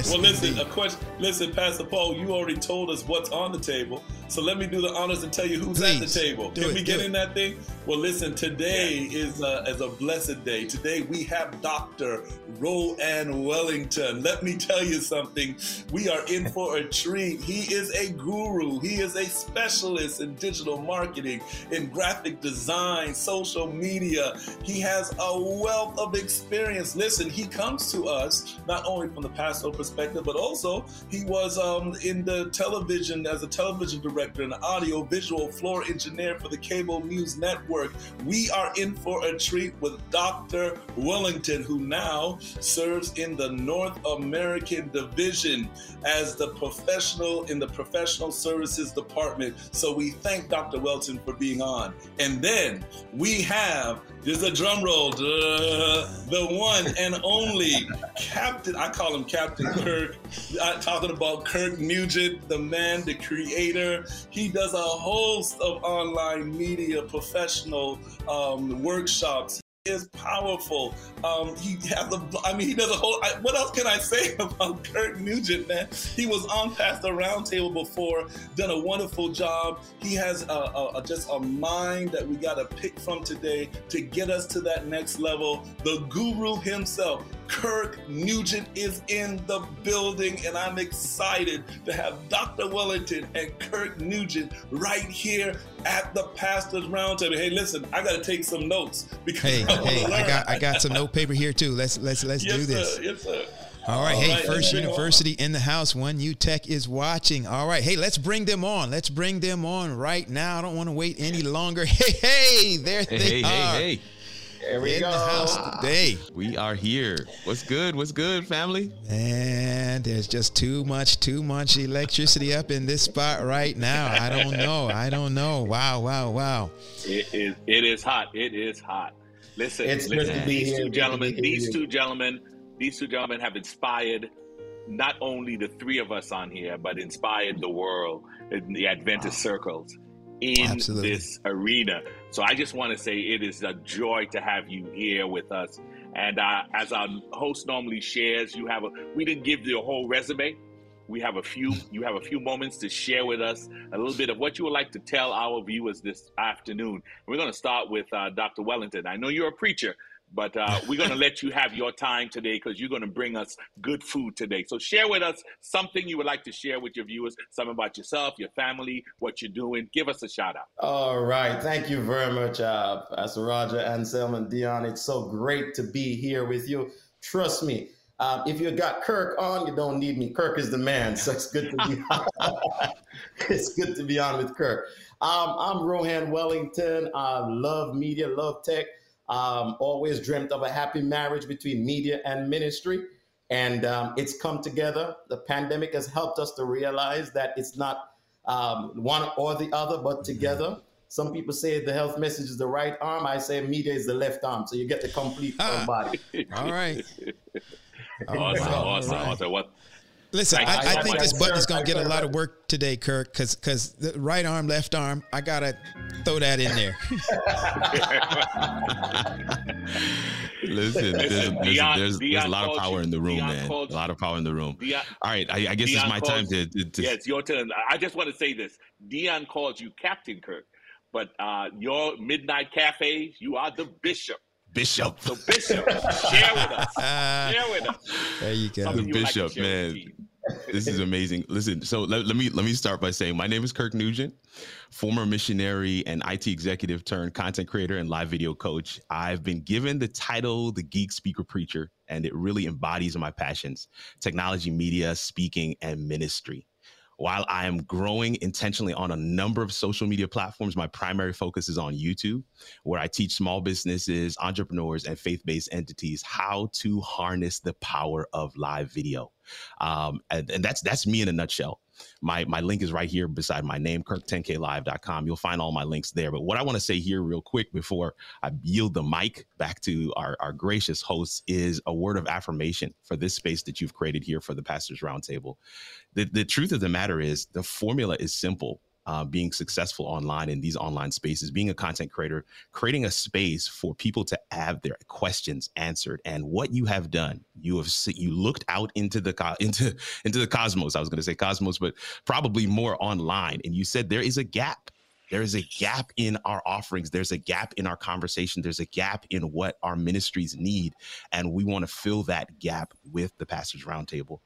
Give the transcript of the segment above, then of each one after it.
Yes. Well, listen, indeed. a question. Listen, Pastor Paul, you already told us what's on the table. So let me do the honors and tell you who's at the table. Can it, we get it. in that thing? Well, listen, today is a, is a blessed day. Today we have Dr. Rowan Wellington. Let me tell you something. We are in for a treat. He is a guru. He is a specialist in digital marketing, in graphic design, social media. He has a wealth of experience. Listen, he comes to us not only from the pastoral perspective, but also he was um, in the television as a television director and audio visual floor engineer for the Cable News Network. We are in for a treat with Dr. Wellington, who now serves in the North American division as the professional in the professional services department. So we thank Dr. Wellington for being on. And then we have there's a drum roll. duh, the one and only Captain, I call him Captain Kirk. Talking about Kirk Nugent, the man, the creator. He does a host of online media professional um, workshops. He is powerful. Um, he has a, I mean, he does a whole, I, what else can I say about Kirk Nugent, man? He was on past the roundtable before, done a wonderful job. He has a, a, a- just a mind that we got to pick from today to get us to that next level. The guru himself, Kirk Nugent, is in the building, and I'm excited to have Dr. Wellington and Kirk Nugent right here at the Pastors Roundtable. Hey, listen, I got to take some notes because Hey, I wanna hey, I got I got some note paper here too. Let's let's let's yes, do this. Sir, yes, sir. All right, All hey, right, First let's bring 'em University in the house. One U Tech is watching. All right, hey, let's bring them on. Let's bring them on right now. I don't want to wait any longer. Hey, hey, there Hey, they hey, are hey, hey. There we in go. the house today. We are here. What's good? What's good, family? And there's just too much, too much electricity up in this spot right now. I don't know. I don't know. Wow, wow, wow. It is. It is hot. It is hot. Listen, It's good to be these here. two Good gentlemen. These two gentlemen. These two gentlemen have inspired not only the three of us on here, but inspired the world in the Adventist circles in Absolutely. this arena. So I just want to say it is a joy to have you here with us. And uh, as our host normally shares, you have a. We didn't give you a whole resume. We have a few. You have a few moments to share with us a little bit of what you would like to tell our viewers this afternoon. We're going to start with uh, Dr. Wellington. I know you're a preacher, but uh, we're going to let you have your time today because you're going to bring us good food today. So share with us something you would like to share with your viewers, something about yourself, your family, what you're doing. Give us a shout out. All right. Thank you very much, uh, Pastor Roger, Anselm, and Dion. It's so great to be here with you. Trust me, um, if you got Kirk on, you don't need me. Kirk is the man, so it's good to be it's good to be on with Kirk. Um, I'm Rohan Wellington. I love media, love tech. Um, always dreamt of a happy marriage between media and ministry. And um, it's come together. The pandemic has helped us to realize that it's not um, one or the other, but together. Some people say the health message is the right arm. I say media is the left arm. So you get the complete body. All right. Awesome, wow. awesome, All right. awesome. What? Listen, Thank I. I I- think this button is gonna get a lot of work today, Kirk, because because the right arm, left arm, I gotta throw that in there. Listen, there's, Listen, there's, Dion- there's, there's a lot of power in the room, man. A lot of power in the room. Dion, All right, I, I guess Dion it's my time to, to, to yeah, it's your turn. I just want to say this. Dion calls you Captain Kirk, but uh, your midnight cafes, you are the bishop. Bishop. So, Bishop, share with us. Share with us. there you go. something you would like Bishop, man. this is amazing. Listen, so let, let me let me start by saying my name is Kirk Nugent, former missionary and IT executive turned content creator and live video coach. I've been given the title the Geek Speaker Preacher, and it really embodies my passions: technology, media, speaking, and ministry. While I am growing intentionally on a number of social media platforms, my primary focus is on YouTube, where I teach small businesses, entrepreneurs, and faith based entities how to harness the power of live video. Um, and, and that's that's me in a nutshell. My my link is right here beside my name, kirk10klive.com. You'll find all my links there. But what I want to say here, real quick, before I yield the mic back to our, our gracious hosts, is a word of affirmation for this space that you've created here for the Pastors Roundtable. The, the truth of the matter is, the formula is simple. Uh, being successful online in these online spaces, being a content creator, creating a space for people to have their questions answered. And what you have done, you have you looked out into the into into the cosmos. I was going to say cosmos, but probably more online, and you said there is a gap there is a gap in our offerings. There's a gap in our conversation. There's a gap in what our ministries need. And we want to fill that gap with the Pastors Roundtable.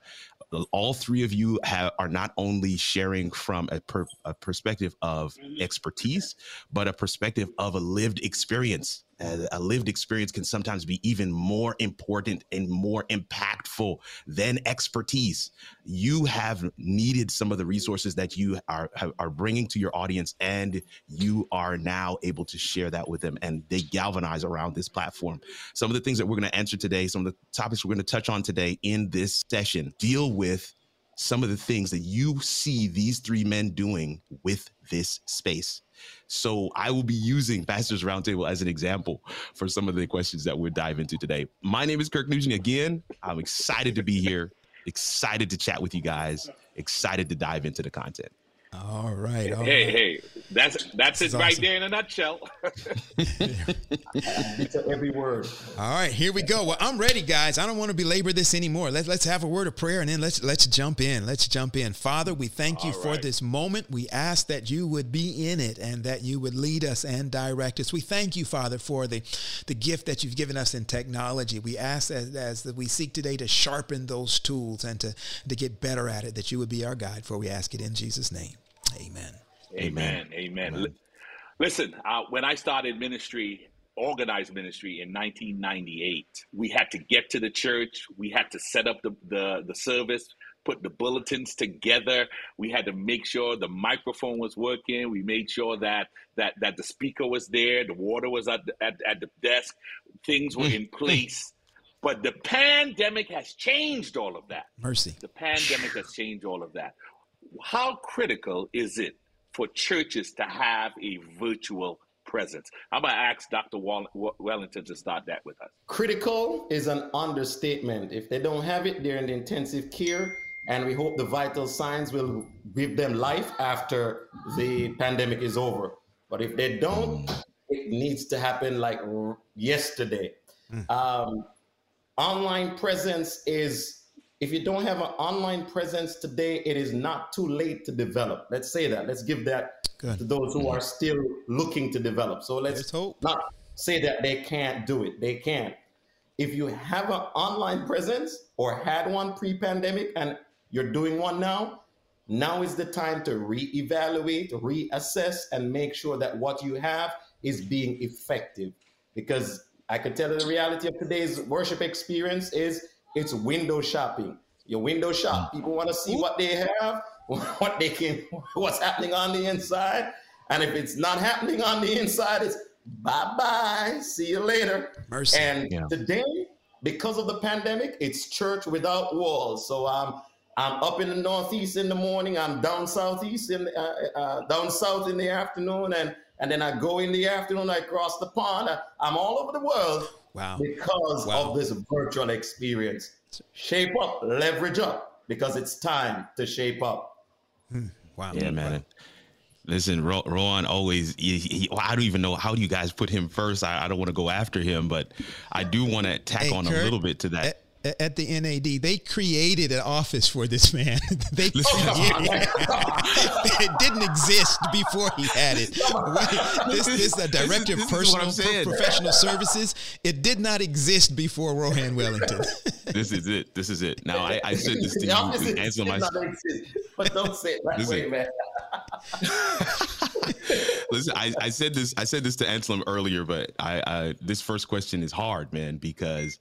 All three of you have, are not only sharing from a, per, a perspective of mm-hmm. expertise, but a perspective of a lived experience a lived experience can sometimes be even more important and more impactful than expertise. You have needed some of the resources that you are are bringing to your audience, and you are now able to share that with them, and they galvanize around this platform. Some of the things that we're going to answer today, some of the topics we're going to touch on today in this session, deal with some of the things that you see these three men doing with this space. So I will be using Pastors Roundtable as an example for some of the questions that we'll dive into today. My name is Kirk Nugent. Again, I'm excited to be here, excited to chat with you guys, excited to dive into the content. All right. All hey, right. hey, that's that's it right there in a nutshell. every word. All right, here we go. Well, I'm ready, guys. I don't want to belabor this anymore. Let's let's have a word of prayer and then let's let's jump in. Let's jump in. Father, we thank you All for right. this moment. We ask that you would be in it and that you would lead us and direct us. We thank you, Father, for the the gift that you've given us in technology. We ask as, as we seek today to sharpen those tools and to to get better at it. That you would be our guide. For we ask it in Jesus' name. Amen. Amen. Amen. Amen. Listen, uh, when I started ministry, organized ministry in 1998, we had to get to the church. We had to set up the, the, the service, put the bulletins together. We had to make sure the microphone was working. We made sure that that that the speaker was there, the water was at the, at, at the desk, things were in place. But the pandemic has changed all of that. Mercy. The pandemic has changed all of that how critical is it for churches to have a virtual presence? I'm going to ask Dr. Wellington to start that with us. Critical is an understatement. If they don't have it, they're in the intensive care, and we hope the vital signs will give them life after the pandemic is over. But if they don't, it needs to happen like yesterday. Mm. Um, online presence is if you don't have an online presence today, it is not too late to develop. Let's say that. Let's give that Good. to those who mm-hmm. are still looking to develop. So let's not say that they can't do it. They can. If you have an online presence or had one pre pandemic and you're doing one now, now is the time to reevaluate, reassess, and make sure that what you have is being effective. Because I can tell you the reality of today's worship experience is it's window shopping. Your window shop. Mm. People want to see what they have, what they can, what's happening on the inside. And if it's not happening on the inside, it's bye bye. See you later. Mercy. And yeah. today, because of the pandemic, it's church without walls. So I'm I'm up in the northeast in the morning. I'm down southeast in uh, uh, down south in the afternoon, and and then I go in the afternoon. I cross the pond. I'm all over the world Wow. Because wow. of this virtual experience. Shape up, leverage up, because it's time to shape up. Hmm. Wow. Yeah, man. Listen, Rowan always, he, he, I don't even know how do you guys put him first. I, I don't want to go after him, but I do want to tack hey, on Kirk, a little bit to that. At the NAD, they created an office for this man. they it didn't exist before he had it. This, this a director of personal pro- professional services. It did not exist before Rohan Wellington. this is it. This is it. Now I, I said this to you. Answer my. But don't say it that way, man. Listen, I, I, said this. I said this to Anselm earlier, but I, I, this first question is hard, man, because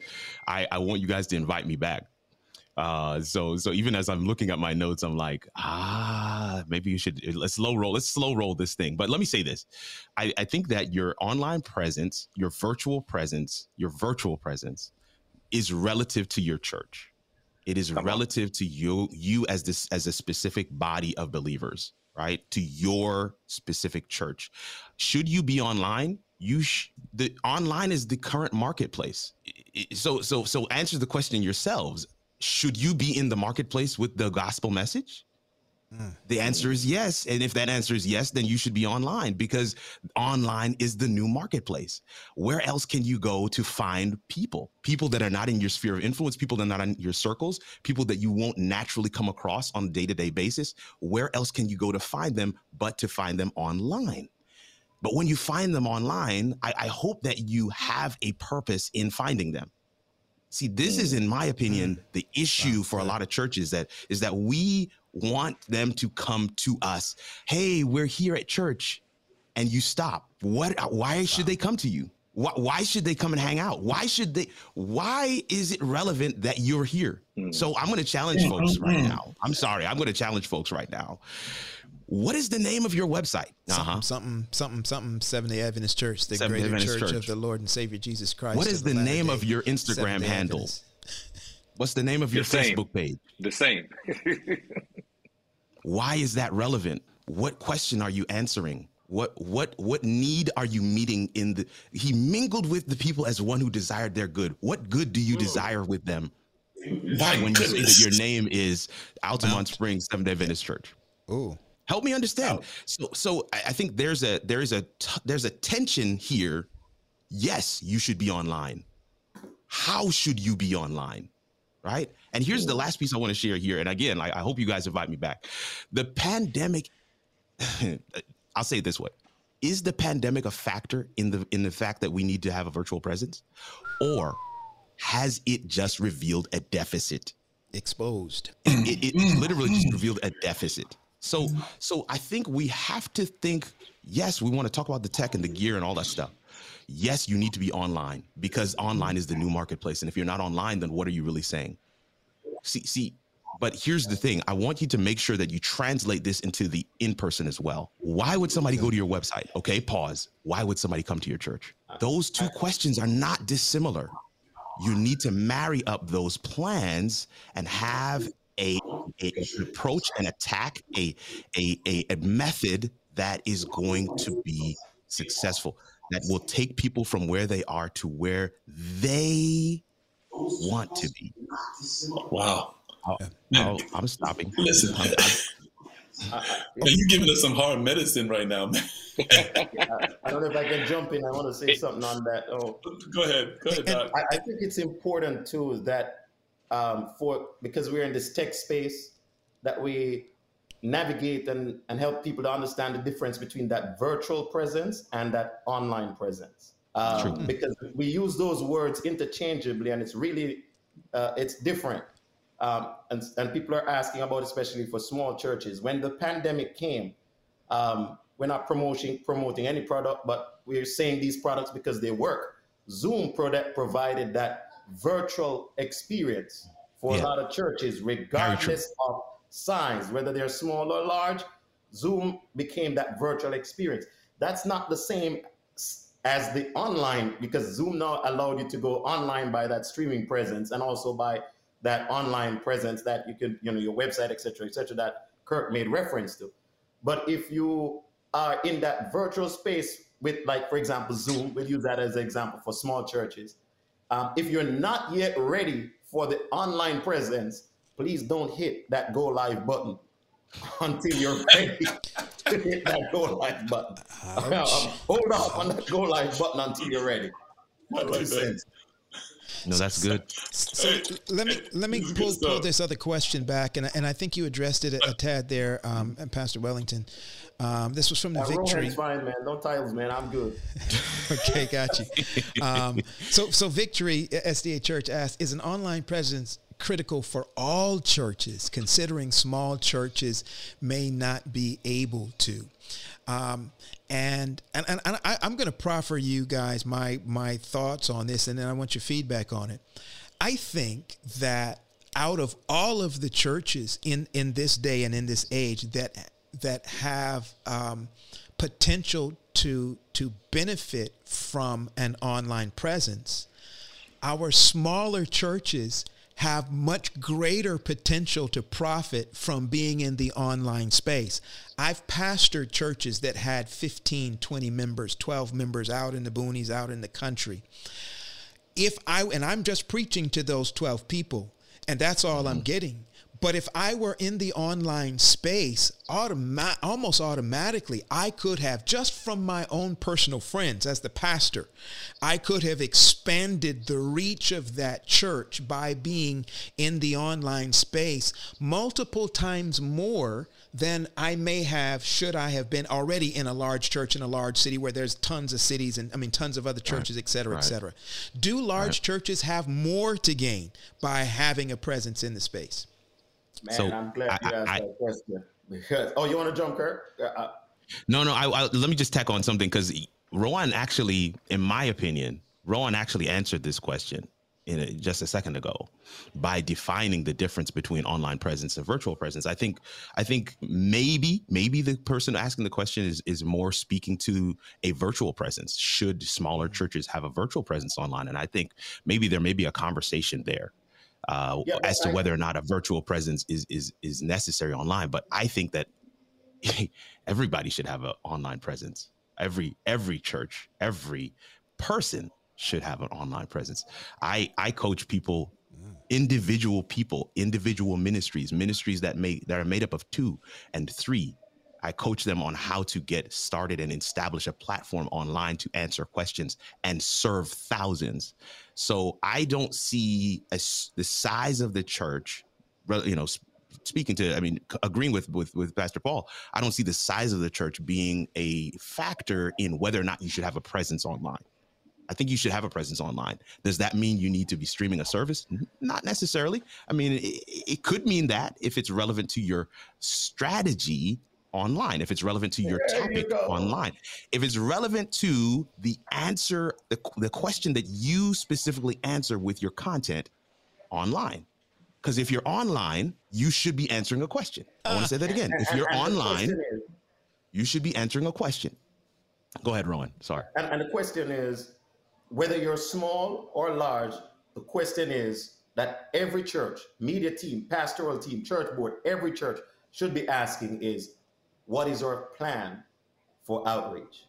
I, I want you guys to invite me back. Uh, so so even as I'm looking at my notes, I'm like, ah, maybe you should let's slow roll, let's slow roll this thing. But let me say this: I, I think that your online presence, your virtual presence, your virtual presence, is relative to your church. It is Come relative on. to you, you as this as a specific body of believers right to your specific church. Should you be online? You sh- the online is the current marketplace. So so so answer the question yourselves. Should you be in the marketplace with the gospel message Mm. The answer is yes. And if that answer is yes, then you should be online because online is the new marketplace. Where else can you go to find people? People that are not in your sphere of influence, people that are not in your circles, people that you won't naturally come across on a day to day basis. Where else can you go to find them but to find them online? But when you find them online, I, I hope that you have a purpose in finding them. See, this is, mm. in my opinion, mm. the issue for a lot of churches that is that we want them to come to us. Hey, we're here at church, and you stop. What? Why should they come to you? Why, why should they come and hang out? Why should they? Why is it relevant that you're here? So I'm going to challenge folks right now. I'm sorry, I'm going to challenge folks right now. What is the name of your website? Uh-huh. Something, something, something, Seventh day Adventist Church, the Seventh-day greater Adventist church, Church. of the Lord and Savior Jesus Christ. What is of is the name Day of your Instagram handle? Adventist. What's the name of your same. Facebook page? The same. Why is that relevant? What question are you answering? What what what need are you meeting in the he mingled with the people as one who desired their good. What good do you hmm. desire with them Why when you say that your name is Altamonte Springs Seventh Day Adventist Church? Ooh, Help me understand. So so I, I think there's a there is a t- there's a tension here. Yes, you should be online. How should you be online? Right. And here's the last piece I want to share here. And again, I, I hope you guys invite me back. The pandemic, I'll say it this way. Is the pandemic a factor in the in the fact that we need to have a virtual presence? Or has it just revealed a deficit? exposed. it, it literally just revealed a deficit. So, so I think we have to think. Yes, we want to talk about the tech and the gear and all that stuff. Yes, you need to be online because online is the new marketplace. And if you're not online, then what are you really saying? See, see. But here's the thing: I want you to make sure that you translate this into the in-person as well. Why would somebody go to your website? Okay, pause. Why would somebody come to your church? Those two questions are not dissimilar you need to marry up those plans and have a, a approach and attack a a a method that is going to be successful that will take people from where they are to where they want to be Wow. I'll, i'm stopping Listen, I'm- man, you're giving us some hard medicine right now, man. I don't know if I can jump in. I want to say something on that. Oh, Go ahead. Go ahead, Doc. I, I think it's important too that um, for because we're in this tech space that we navigate and, and help people to understand the difference between that virtual presence and that online presence. Um, True. because we use those words interchangeably and it's really uh, it's different. Um, and, and people are asking about, especially for small churches, when the pandemic came, um, we're not promoting promoting any product, but we're saying these products because they work. Zoom product provided that virtual experience for Yeah. a lot of churches, regardless of size, whether they're small or large. Zoom became that virtual experience. That's not the same as the online because Zoom now allowed you to go online by that streaming presence and also by that online presence that you could, you know, your website, et cetera, et cetera, that Kirk made reference to. But if you are in that virtual space with, like, for example, Zoom, we'll use that as an example for small churches. Um, if you're not yet ready for the online presence, please don't hit that go live button until you're ready to hit that go live button. Um, hold off on that go live button until you're ready. I like that. no that's good So let me let me This is good pull, pull this other question back, and I- and I think you addressed it a, a tad there, um, Pastor Wellington. Um, this was from the Uh, victory. Rohan's fine, man. No titles, man. I'm good. okay, got you. Um, so, so Victory SDA Church asked, is an online presence critical for all churches, considering small churches may not be able to? Um, and and, and, I, I'm going to proffer you guys my my thoughts on this, and then I want your feedback on it. I think that out of all of the churches in in this day and in this age that that have um, potential to to benefit from an online presence, our smaller churches have much greater potential to profit from being in the online space. I've pastored churches that had 15, 20 members, 12 members out in the boonies, out in the country. If I and I'm just preaching to those 12 people and that's all I'm mm-hmm. getting But if I were in the online space, automa- almost automatically, I could have, just from my own personal friends as the pastor, I could have expanded the reach of that church by being in the online space multiple times more than I may have should I have been already in a large church in a large city where there's tons of cities and I mean tons of other churches, right. et cetera, right. et cetera. Do large right. churches have more to gain by having a presence in the space? Man, so I'm glad you asked I, that question because oh, you want to jump, Kirk? Uh, no, no. I, I, let me just tack on something because Rowan actually, in my opinion, Rowan actually answered this question in a, just a second ago by defining the difference between online presence and virtual presence. I think I think maybe maybe the person asking the question is is more speaking to a virtual presence. Should smaller churches have a virtual presence online? And I think maybe there may be a conversation there uh, yeah, as to whether or not a virtual presence is is is necessary online. But I think that everybody should have an online presence. Every every church, every person should have an online presence. I I coach people, individual people, individual ministries, ministries that make that are made up of two and three. I coach them on how to get started and establish a platform online to answer questions and serve thousands. So I don't see a, the size of the church, you know, speaking to, I mean, agreeing with, with with Pastor Paul, I don't see the size of the church being a factor in whether or not you should have a presence online. I think you should have a presence online. Does that mean you need to be streaming a service? Mm-hmm. Not necessarily. I mean, it, it could mean that if it's relevant to your strategy online, if it's relevant to your there topic you online, if it's relevant to the answer, the, the question that you specifically answer with your content online. Because if you're online, you should be answering a question. I want to say that again. If you're online, you should be answering a question. Go ahead, Rowan. Sorry. And, and the question is whether you're small or large, the question is that every church, media team, pastoral team, church board, every church should be asking is what is our plan for outreach?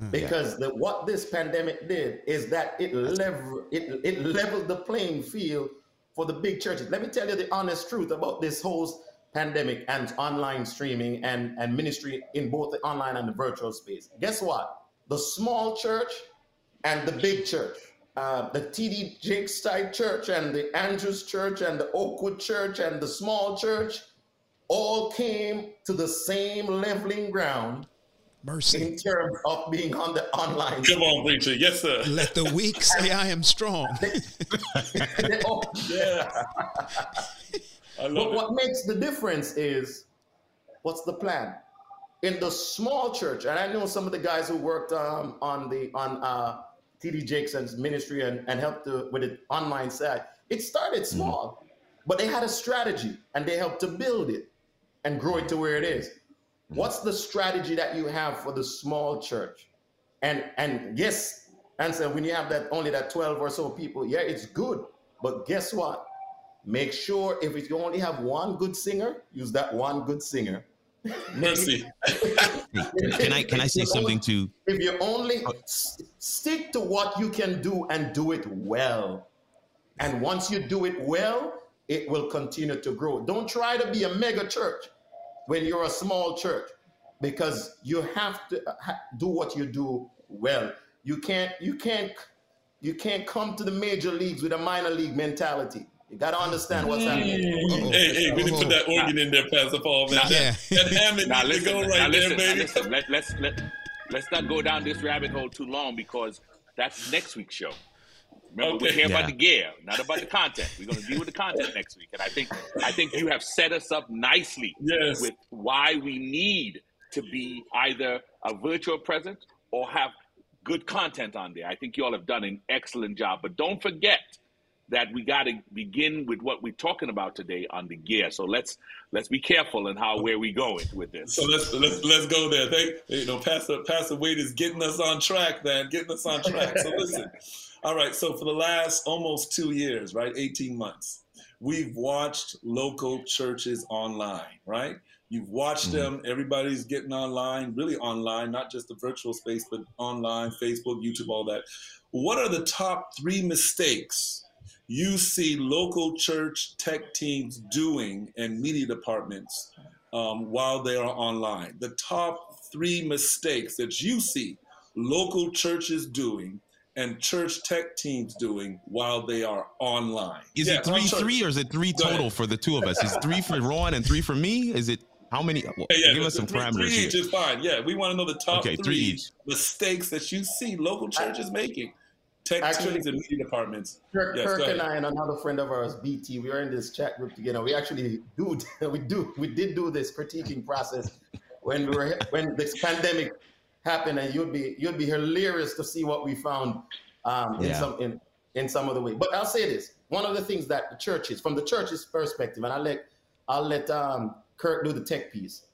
Mm, because yeah. the, what this pandemic did is that it level it, it leveled the playing field for the big churches. Let me tell you the honest truth about this whole pandemic and online streaming and, and ministry in both the online and the virtual space. Guess what? The small church and the big church, uh, the TD Jakes type church and the Andrews church and the Oakwood church and the small church all came to the same leveling ground. Mercy. In terms of being on the online. Come on, preacher. Yes, sir. Let the weak say I am strong. oh, yeah. but it. what makes the difference is what's the plan? In the small church, and I know some of the guys who worked um, on the on uh, TD Jakes's ministry and, and helped the, with the online side. It started mm-hmm. small, mm-hmm. but they had a strategy and they helped to build it and grow it to where it is. Mm-hmm. What's the strategy that you have for the small church? And and yes, answer when you have that only that 12 or so people, yeah, it's good. But guess what? Make sure if you only have one good singer, use that one good singer Mercy. can I can I say something to? If you only stick to what you can do and do it well, and once you do it well, it will continue to grow. Don't try to be a mega church when you're a small church, because you have to uh, do what you do well. You can't you can't you can't come to the major leagues with a minor league mentality. You got to understand what's happening. Mm. Hey, hey, we need to put that organ in there, Pastor Paul, man. yeah. That Hammond now, listen, go right listen, there, baby. Listen, let, let's, let, let's not go down this rabbit hole too long because that's next week's show. Remember, okay. we're here yeah. about the gear, not about the content. We're going to deal with the content next week, and I think I think you have set us up nicely yes. with why we need to be either a virtual presence or have good content on there. I think you all have done an excellent job, but don't forget that we got to begin with what we're talking about today on the gear. So let's let's be careful in how where we going with this. So let's let's let's go there. Thank you know, Pastor Pastor Wade is getting us on track, man, getting us on track. So listen, all right. So for the last almost two years, right, eighteen months, we've watched local churches online, right? You've watched mm-hmm. them. Everybody's getting online, really online, not just the virtual space, but online, Facebook, YouTube, all that. What are the top three mistakes you see local church tech teams doing and media departments um, while they are online. The top three mistakes that you see local churches doing and church tech teams doing while they are online. Is yeah, it three three or is it three total for the two of us? Is three for Ron and three for me? Is it how many? Well, yeah, give us some three, parameters. Three each here. is fine. Yeah, we want to know the top okay, three, three mistakes that you see local churches making. Tech actually, teams and media departments. Kirk, yes, Kirk and I and another friend of ours, BT, we are in this chat group together. We actually do we do we did do this critiquing process when we were when this pandemic happened, and you'd be you'd be hilarious to see what we found um, in yeah. some in in some other way. But I'll say this: one of the things that the churches, from the church's perspective, and I'll let I'll let um, Kirk do the tech piece.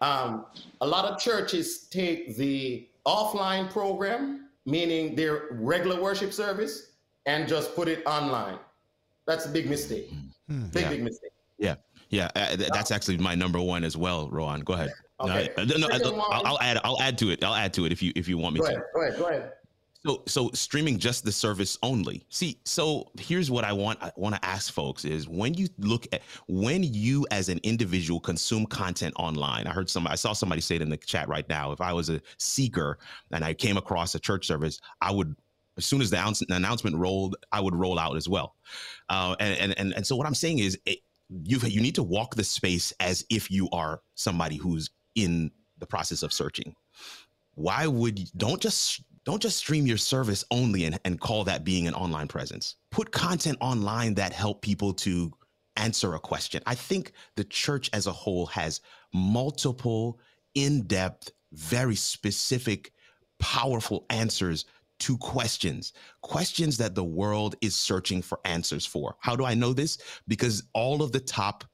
Um, a lot of churches take the offline program meaning their regular worship service, and just put it online. That's a big mistake. Hmm. Big, yeah. big mistake. Yeah. Yeah. Uh, that's actually my number one as well, Rohan. Go ahead. Okay. No, no, no I'll, I'll, add. I'll add to it. I'll add to it if you if you want me go to. Ahead, go ahead. Go ahead. So so streaming just the service only. See, so here's what I want I want to ask folks is when you look at when you as an individual consume content online. I heard somebody I saw somebody say it in the chat right now. If I was a seeker and I came across a church service, I would as soon as the announcement rolled, I would roll out as well. Uh, and, and and so what I'm saying is, it, you you need to walk the space as if you are somebody who's in the process of searching. Why would you, don't just don't just stream your service only and, and call that being an online presence. Put content online that help people to answer a question. I think the church as a whole has multiple in-depth, very specific, powerful answers to questions, questions that the world is searching for answers for. How do I know this? Because all of the top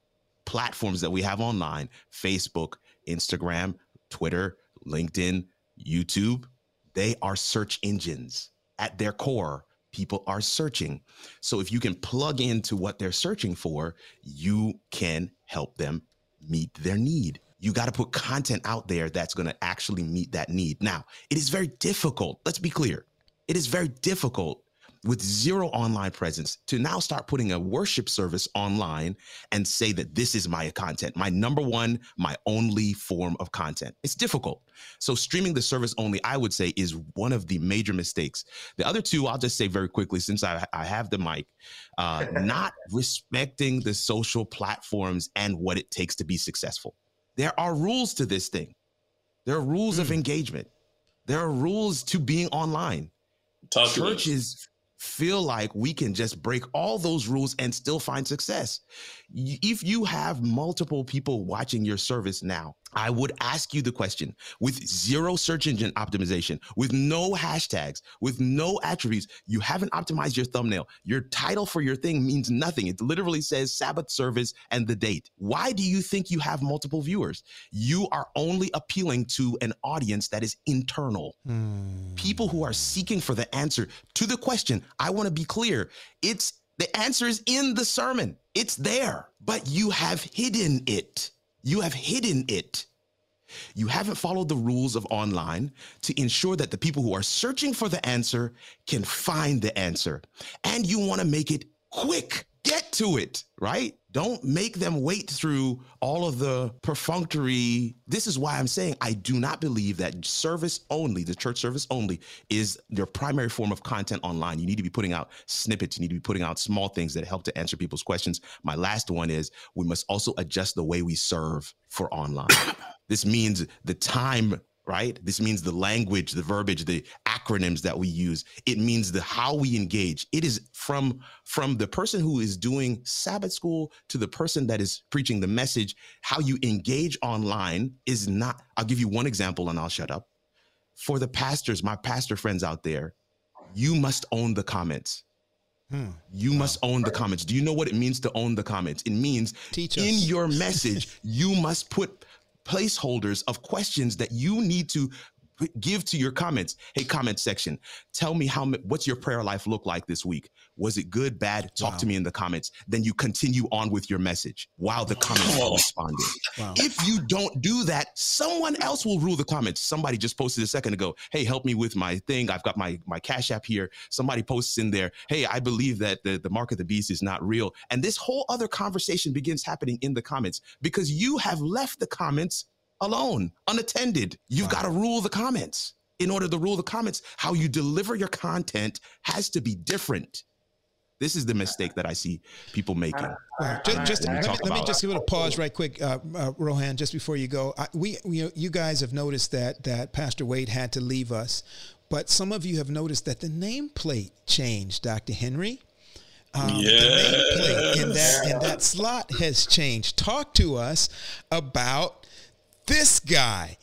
platforms that we have online, Facebook, Instagram, Twitter, LinkedIn, YouTube, they are search engines at their core. People are searching. So if you can plug into what they're searching for, you can help them meet their need. You got to put content out there that's going to actually meet that need. Now, it is very difficult. Let's be clear. It is very difficult with zero online presence to now start putting a worship service online and say that this is my content, my number one, my only form of content. It's difficult. So streaming the service only, I would say, is one of the major mistakes. The other two, I'll just say very quickly, since I, I have the mic, uh, not respecting the social platforms and what it takes to be successful. There are rules to this thing. There are rules mm. of hmm. engagement. There are rules to being online. Talk Churches feel like we can just break all those rules and still find success. If you have multiple people watching your service now, I would ask you the question with zero search engine optimization, with no hashtags, with no attributes, you haven't optimized your thumbnail. Your title for your thing means nothing. It literally says Sabbath service and the date. Why do you think you have multiple viewers? You are only appealing to an audience that is internal. Hmm. People who are seeking for the answer to the question. I want to be clear. It's the answer is in the sermon. It's there, but you have hidden it. You have hidden it. You haven't followed the rules of online to ensure that the people who are searching for the answer can find the answer. And you want to make it quick. Get to it, right? Don't make them wait through all of the perfunctory. This is why I'm saying I do not believe that service only, the church service only, is your primary form of content online. You need to be putting out snippets. You need to be putting out small things that help to answer people's questions. My last one is we must also adjust the way we serve for online. this means the time right? This means the language, the verbiage, the acronyms that we use. It means the how we engage. It is from from the person who is doing Sabbath school to the person that is preaching the message. How you engage online is not. I'll give you one example, and I'll shut up. For the pastors, my pastor friends out there, you must own the comments. Hmm. You wow. must own the comments. Do you know what it means to own the comments? It means in your message, you must put placeholders of questions that you need to give to your comments. Hey, comment section. Tell me how what's your prayer life look like this week? Was it good, bad? Talk wow. to me in the comments. Then you continue on with your message while the comments are responding. Wow. If you don't do that, someone else will rule the comments. Somebody just posted a second ago. Hey, help me with my thing. I've got my my cash app here. Somebody posts in there. Hey, I believe that the the mark of the beast is not real. And this whole other conversation begins happening in the comments because you have left the comments alone, unattended. You've wow. got to rule the comments. In order to rule the comments, how you deliver your content has to be different. This is the mistake that I see people making. Just, just let, me, let me, just give it a pause right quick, uh, uh, Rohan, just before you go. I, we, we, you guys have noticed that that Pastor Wade had to leave us, but some of you have noticed that the nameplate changed, Dr. Henry. Um, yeah. The nameplate in that, in that slot has changed. Talk to us about this guy.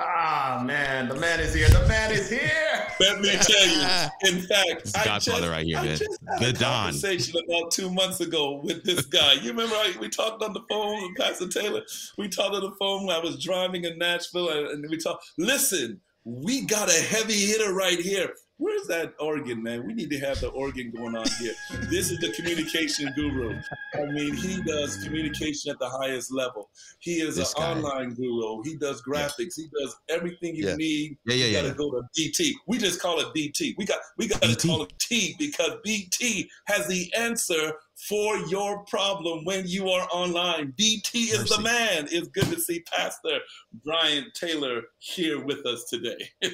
Ah man, the man is here. The man is here. Let me tell you. In fact, this Godfather right here, I man. the Don. Conversation about two months ago with this guy. You remember we talked on the phone with Pastor Taylor. We talked on the phone when I was driving in Nashville, and we talked. Listen, we got a heavy hitter right here. Where's that organ, man? We need to have the organ going on here. This is the communication guru. I mean, he does communication at the highest level. He is this an guy. online guru. He does graphics. Yeah. He does everything you yeah. need. Yeah, yeah, you yeah. Got to go to BT. We just call it BT. We got we got to call it T because BT has the answer for your problem when you are online. BT is Mercy. the man. It's good to see Pastor Brian Taylor here with us today.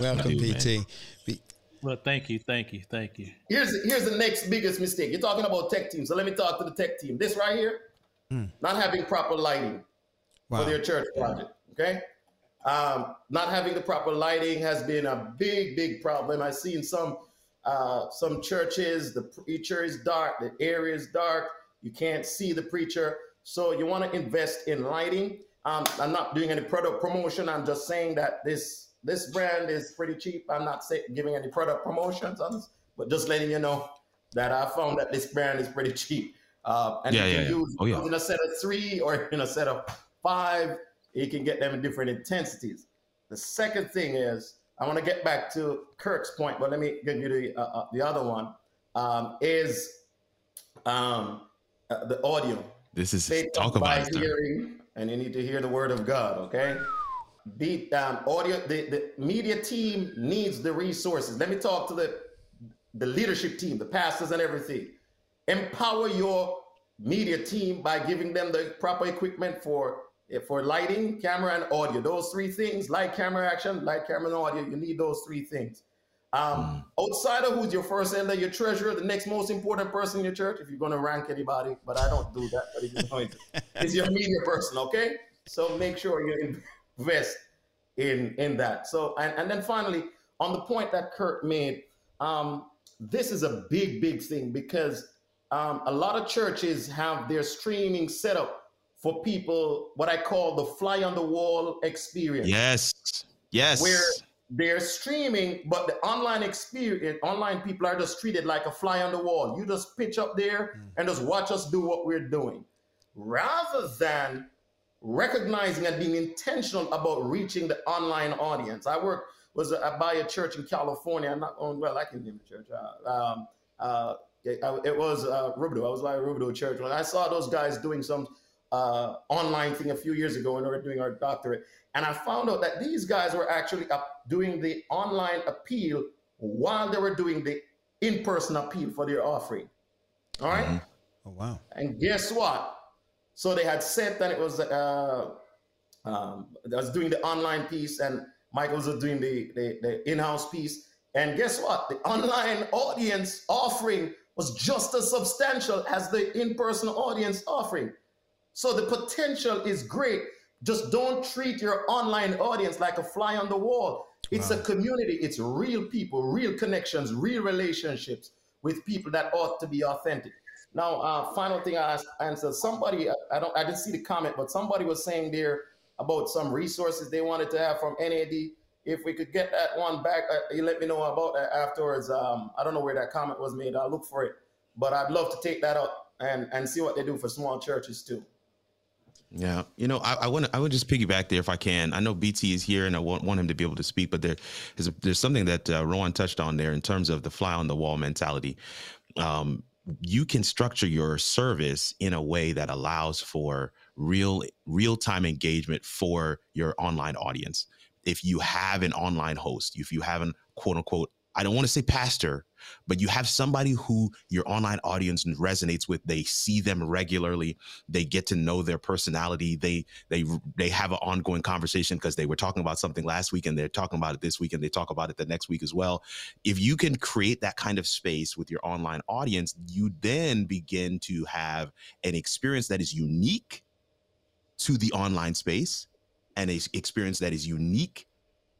Welcome, BT. Well, thank you, thank you, thank you. Here's here's the next biggest mistake. You're talking about tech team, so let me talk to the tech team. This right here, mm. not having proper lighting wow. for their church project. Okay, um, not having the proper lighting has been a big, big problem. I've seen some uh, some churches, the preacher is dark, the area is dark, you can't see the preacher. So you want to invest in lighting. Um, I'm not doing any product promotion. I'm just saying that this this brand is pretty cheap. I'm not say, giving any product promotions on this, but just letting you know that I found that this brand is pretty cheap. Uh, and yeah, you can yeah, use oh, yeah. in a set of three or in a set of five, you can get them in different intensities. The second thing is I want to get back to Kirk's point, but let me give you the uh, uh, the other one. Um, is um, uh, the audio? This is Faith talk about hearing, and you need to hear the word of God. Okay. Beat um, audio. The, the media team needs the resources. Let me talk to the the leadership team, the pastors, and everything. Empower your media team by giving them the proper equipment for for lighting, camera, and audio. Those three things, light, camera, action, light, camera, and audio, you need those three things. Um, mm. Outsider, who's your first elder, your treasurer, the next most important person in your church, if you're going to rank anybody, but I don't do that, but if you're going to, is your media person, okay? So make sure you invest in in that. So, and, and then finally, on the point that Kirk made, um, this is a big, big thing because um, a lot of churches have their streaming set up for people what I call the fly on the wall experience. Yes. Yes. Where they're streaming, but the online experience, online people are just treated like a fly on the wall. You just pitch up there mm. and just watch us do what we're doing. Rather than recognizing and being intentional about reaching the online audience. I work was a, by a church in California. I'm not on well, I can name the church. Uh, um, uh, it, it, was uh, Rubidoux. I was by a Rubidoux church. When I saw those guys doing some uh, online thing a few years ago when we were doing our doctorate. And I found out that these guys were actually doing the online appeal while they were doing the in person appeal for their offering. All right? mm-hmm. Oh, wow. And guess what? So they had said that it was, uh, um, I was doing the online piece and Michael was doing the, the, the in house piece. And guess what? The online audience offering was just as substantial as the in person audience offering. So the potential is great. Just don't treat your online audience like a fly on the wall. It's wow. a community, it's real people, real connections, real relationships with people that ought to be authentic. Now, uh, final thing I answered somebody, I don't, I didn't see the comment, but somebody was saying there about some resources they wanted to have from NAD. If we could get that one back, uh, you let me know about that afterwards. Um, I don't know where that comment was made. I'll look for it, but I'd love to take that up and, and see what they do for small churches too. Yeah, you know, I, I want to. I would just piggyback there if I can. I know BT is here, and I want, want him to be able to speak. But there is there's something that uh, Rowan touched on there in terms of the fly on the wall mentality. Um, you can structure your service in a way that allows for real real time engagement for your online audience. If you have an online host, if you have an quote unquote I don't want to say pastor, but you have somebody who your online audience resonates with. They see them regularly. They get to know their personality. They they they have an ongoing conversation because they were talking about something last week and they're talking about it this week and they talk about it the next week as well. If you can create that kind of space with your online audience, you then begin to have an experience that is unique to the online space and a experience that is unique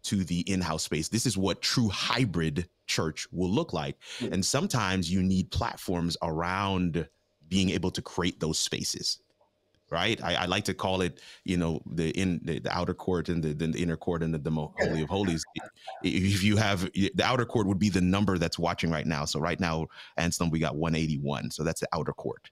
to the in-house space. This is what true hybrid church will look like. Mm-hmm. And sometimes you need platforms around being able to create those spaces. Right. I, I like to call it, you know, the in the, the outer court and the, the, inner court and the, the holy of holies. If you have the outer court would be the number that's watching right now. So right now, Anselm, we got 181. So that's the outer court.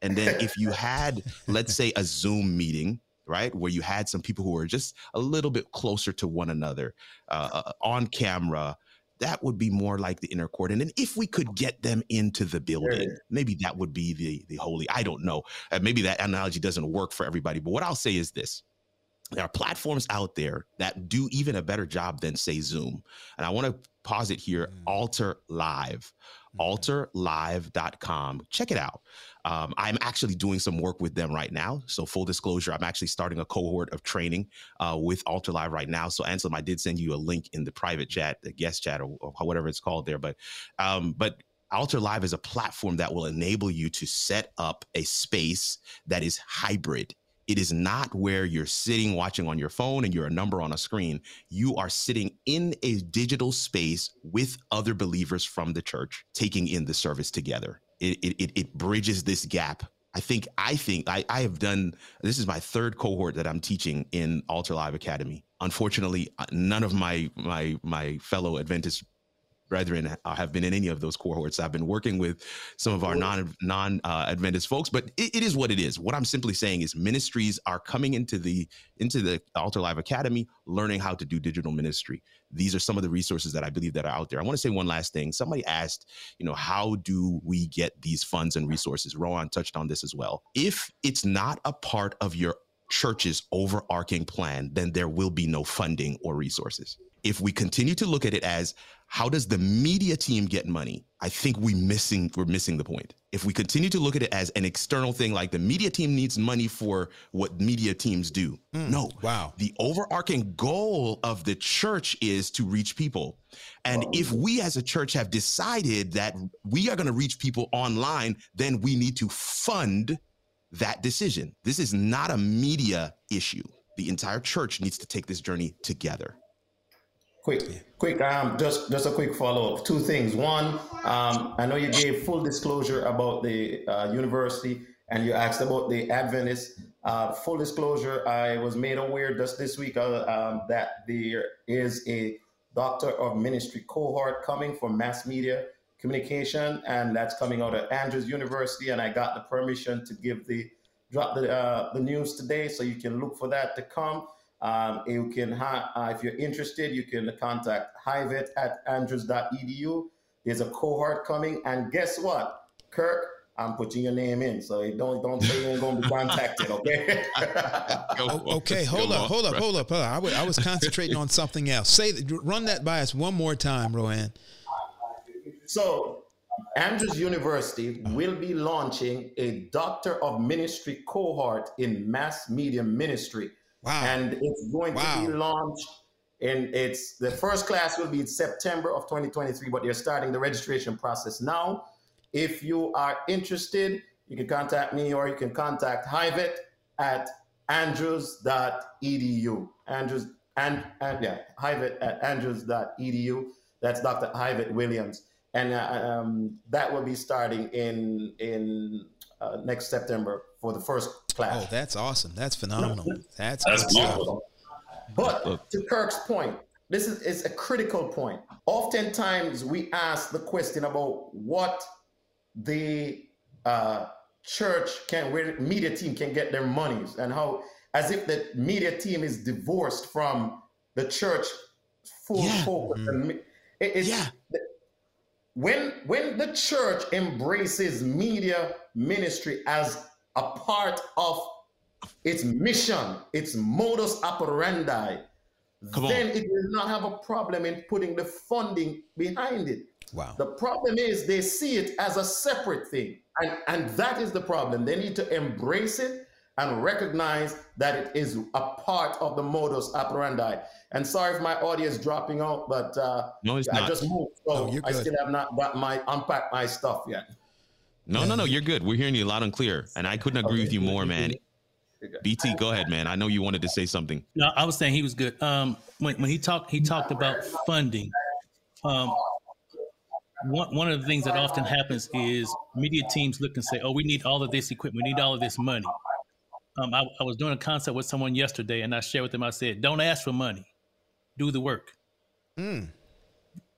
And then if you had, let's say, a Zoom meeting right? Where you had some people who were just a little bit closer to one another uh, uh, on camera. That would be more like the inner court. And then if we could get them into the building, maybe that would be the, the holy. I don't know. Uh, maybe that analogy doesn't work for everybody. But what I'll say is this there are platforms out there that do even a better job than say Zoom. And I want to pause it here, mm. Altar Live. altarlive.com. Check it out. Um, I'm actually doing some work with them right now. So full disclosure, I'm actually starting a cohort of training uh, with Altar Live right now. So Anselm, I did send you a link in the private chat, the guest chat, or, or whatever it's called there. But um, but Altar Live is a platform that will enable you to set up a space that is hybrid. It is not where you're sitting watching on your phone and you're a number on a screen. You are sitting in a digital space with other believers from the church, taking in the service together it, it, it bridges this gap. I think I think I, I have done this is my third cohort that I'm teaching in Altar Live Academy. Unfortunately, uh, none of my my my fellow Adventist brethren have been in any of those cohorts. I've been working with some of our non non uh, Adventist folks, but it, it is what it is. What I'm simply saying is ministries are coming into the into the Altar Live Academy, learning how to do digital ministry. These are some of the resources that I believe that are out there. I want to say one last thing. Somebody asked, you know, how do we get these funds and resources? Rowan touched on this as well. If it's not a part of your church's overarching plan, then there will be no funding or resources. If we continue to look at it as how does the media team get money? I think we missing we're missing the point. If we continue to look at it as an external thing like the media team needs money for what media teams do. Mm, no. wow. The overarching goal of the church is to reach people. And oh. if we as a church have decided that we are going to reach people online then we need to fund that decision this is not a media issue the entire church needs to take this journey together Quick, quick. Um, just just a quick follow up. Two things. One, um, I know you gave full disclosure about the uh, university, and you asked about the Adventist. Uh, full disclosure, I was made aware just this week uh, um, that there is a Doctor of Ministry cohort coming from mass media communication, and that's coming out of Andrews University. And I got the permission to give the drop the uh, the news today, so you can look for that to come. Um, you can, ha- uh, if you're interested, you can contact hyveth at andrews.edu. There's a cohort coming, and guess what, Kirk? I'm putting your name in, so don't don't say you ain't gonna be contacted. Okay. okay, hold up, hold up, hold up, hold up. I, w- I was concentrating on something else. Say, run that by us one more time, Rowan. So, Andrews University will be launching a Doctor of Ministry cohort in Mass Media Ministry. Wow. And it's going wow. to be launched and it's the first class will be in September of 2023, but they're starting the registration process now. If you are interested, you can contact me or you can contact Hyveth at andrews.edu. Andrews and, and yeah, Hyveth at andrews.edu. That's Dr. Hyveth Williams. And uh, um, that will be starting in in uh, next September for the first class. Oh, that's awesome. That's phenomenal. That's, that's awesome. But to Kirk's point, this is, is a critical point. Oftentimes we ask the question about what the uh, church can, where media team can get their monies, and how as if the media team is divorced from the church full yeah. focus. Mm-hmm. It, it's, yeah. When when the church embraces media ministry as a part of its mission, its modus operandi, Come then on. it will not have a problem in putting the funding behind it. Wow. The problem is they see it as a separate thing. And, and that is the problem. They need to embrace it and recognize that it is a part of the modus operandi. And sorry if my audio is dropping out, but uh, no, it's I not. just moved, so I still have not got my unpacked my stuff yet. No, no, no, you're good. We're hearing you loud and clear, and I couldn't agree okay. with you more, man. BT, go ahead, man. I know you wanted to say something. No, I was saying he was good. Um, when, when he talked, he talked about funding. Um, one, one of the things that often happens is media teams look and say, "Oh, we need all of this equipment. We need all of this money." Um, I, I was doing a concert with someone yesterday, and I shared with them. I said, "Don't ask for money. Do the work. Mm.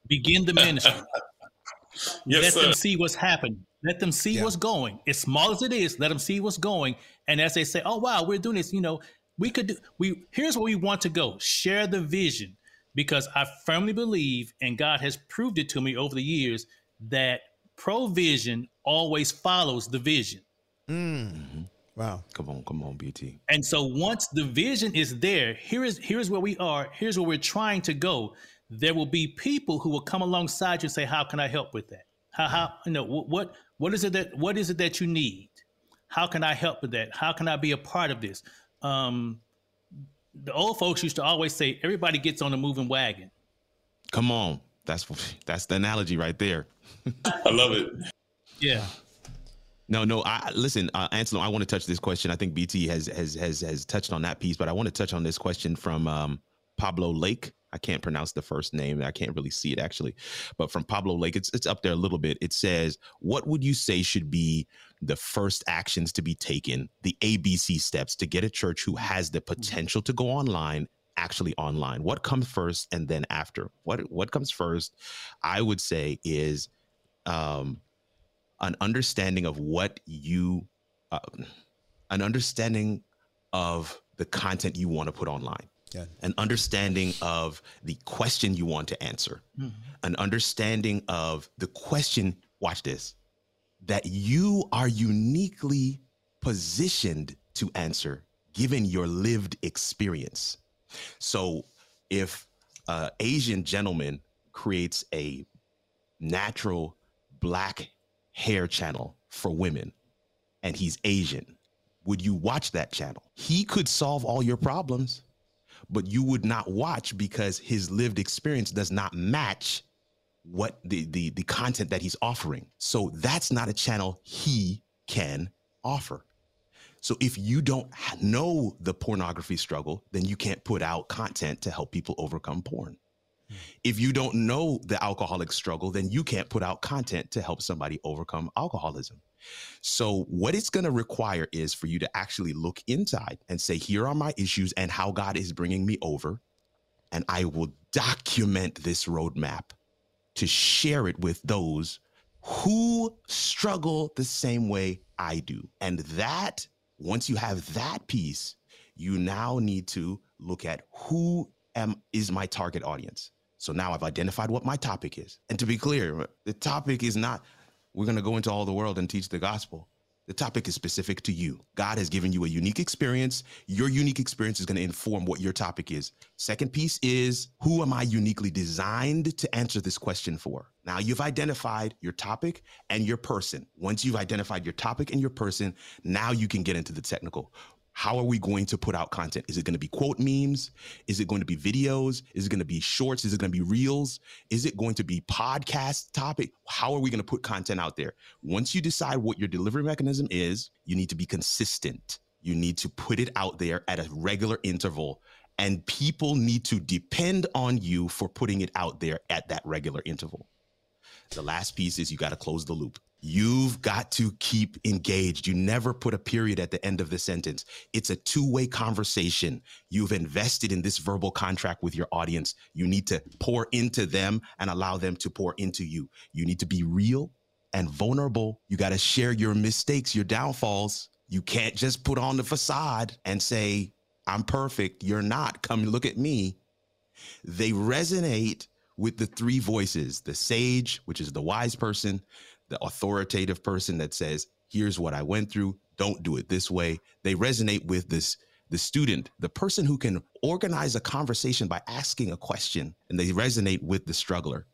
Begin the ministry. yes, Let sir. them see what's happening. Let them see yeah. what's going. As small as it is, let them see what's going. And as they say, "Oh wow, we're doing this," you know, we could do. We here's where we want to go. Share the vision because I firmly believe, and God has proved it to me over the years, that provision always follows the vision. Mm. Wow. Come on, come on, BT. And so once the vision is there, here is here's where we are, here's where we're trying to go. There will be people who will come alongside you and say, How can I help with that? How how you know what what is it that what is it that you need? How can I help with that? How can I be a part of this? Um, the old folks used to always say, everybody gets on a moving wagon. Come on. That's that's the analogy right there. I love it. Yeah. No, no. I listen, uh, Anselm. I want to touch this question. I think BT has has has has touched on that piece, but I want to touch on this question from um, Pablo Lake. I can't pronounce the first name. I can't really see it actually, but from Pablo Lake, it's it's up there a little bit. It says, "What would you say should be the first actions to be taken, the ABC steps to get a church who has the potential to go online actually online? What comes first, and then after? What what comes first? I would say is um, an understanding of what you, uh, an understanding of the content you want to put online yeah. an understanding of the question you want to answer, mm-hmm. an understanding of the question, watch this, that you are uniquely positioned to answer given your lived experience. So if an Asian gentleman creates a natural black hair channel for women and he's Asian, would you watch that channel? He could solve all your problems but you would not watch because his lived experience does not match what the the the content that he's offering. So that's not a channel he can offer. So if you don't know the pornography struggle, then you can't put out content to help people overcome porn. If you don't know the alcoholic struggle, then you can't put out content to help somebody overcome alcoholism. So, what it's going to require is for you to actually look inside and say, here are my issues and how God is bringing me over. And I will document this roadmap to share it with those who struggle the same way I do. And that, once you have that piece, you now need to look at who am is my target audience. So now I've identified what my topic is. And to be clear, the topic is not we're going to go into all the world and teach the gospel. The topic is specific to you. God has given you a unique experience. Your unique experience is going to inform what your topic is. Second piece is who am I uniquely designed to answer this question for? Now you've identified your topic and your person. Once you've identified your topic and your person, now you can get into the technical. How are we going to put out content? Is it going to be quote memes? Is it going to be videos? Is it going to be shorts? Is it going to be reels? Is it going to be podcast topic? How are we going to put content out there? Once you decide what your delivery mechanism is, you need to be consistent. You need to put it out there at a regular interval and people need to depend on you for putting it out there at that regular interval. The last piece is you got to close the loop. You've got to keep engaged. You never put a period at the end of the sentence. It's a two way conversation. You've invested in this verbal contract with your audience. You need to pour into them and allow them to pour into you. You need to be real. and vulnerable. You got to share your mistakes, your downfalls. You can't just put on the facade and say, I'm perfect. You're not. Come look at me. They resonate with the three voices the sage, which is the wise person, the authoritative person that says, Here's what I went through. Don't do it this way. They resonate with this the student, the person who can organize a conversation by asking a question, and they resonate with the struggler,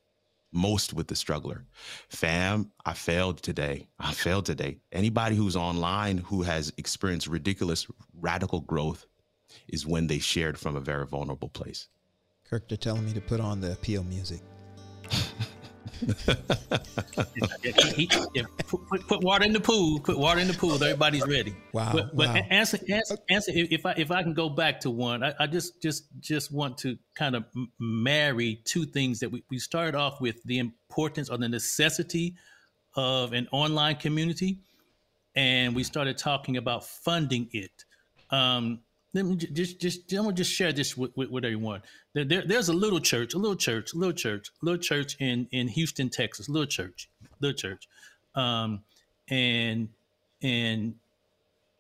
most with the struggler. Fam, I failed today. I failed today. Anybody who's online who has experienced ridiculous radical growth is when they shared from a very vulnerable place. Kirk, they're telling me to put on the appeal music. he, he, put, put, water in the pool. Put water in the pool. Everybody's ready. Wow. But, but wow. answer, answer, answer. If I if I can go back to one, I, I just just just want to kind of marry two things that we, we started off with: the importance or the necessity of an online community, and we started talking about funding it. Um, let me just just I'm gonna just share this with, with, with everyone. There, there, there's a little church, a little church, a little church, a little church in in Houston, Texas, little church, little church, um, and and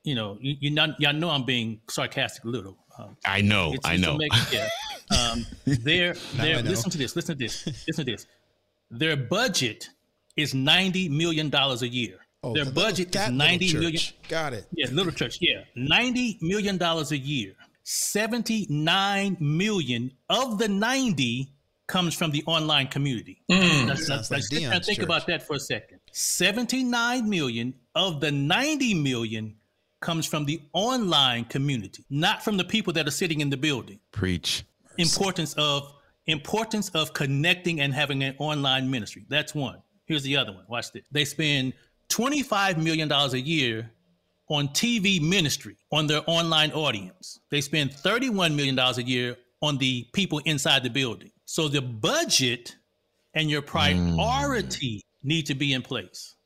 you know you, you not y'all know I'm being sarcastic a little. Um, I know, it's, I know. Make, yeah. um, they're, they're, listen to this, listen to this, listen to this. Their budget is ninety million dollars a year. Oh, Their budget is ninety million. Got it. Yeah, little church. Yeah, ninety million dollars a year. Seventy-nine million of the ninety comes from the online community. Mm. Let's, let's, like let's think church. about that for a second. Seventy-nine million of the ninety million comes from the online community, not from the people that are sitting in the building. Preach. Importance of importance of connecting and having an online ministry. That's one. Here's the other one. Watch this. They spend $25 million a year on TV ministry on their online audience. They spend $31 million a year on the people inside the building. So the budget and your priority mm. need to be in place.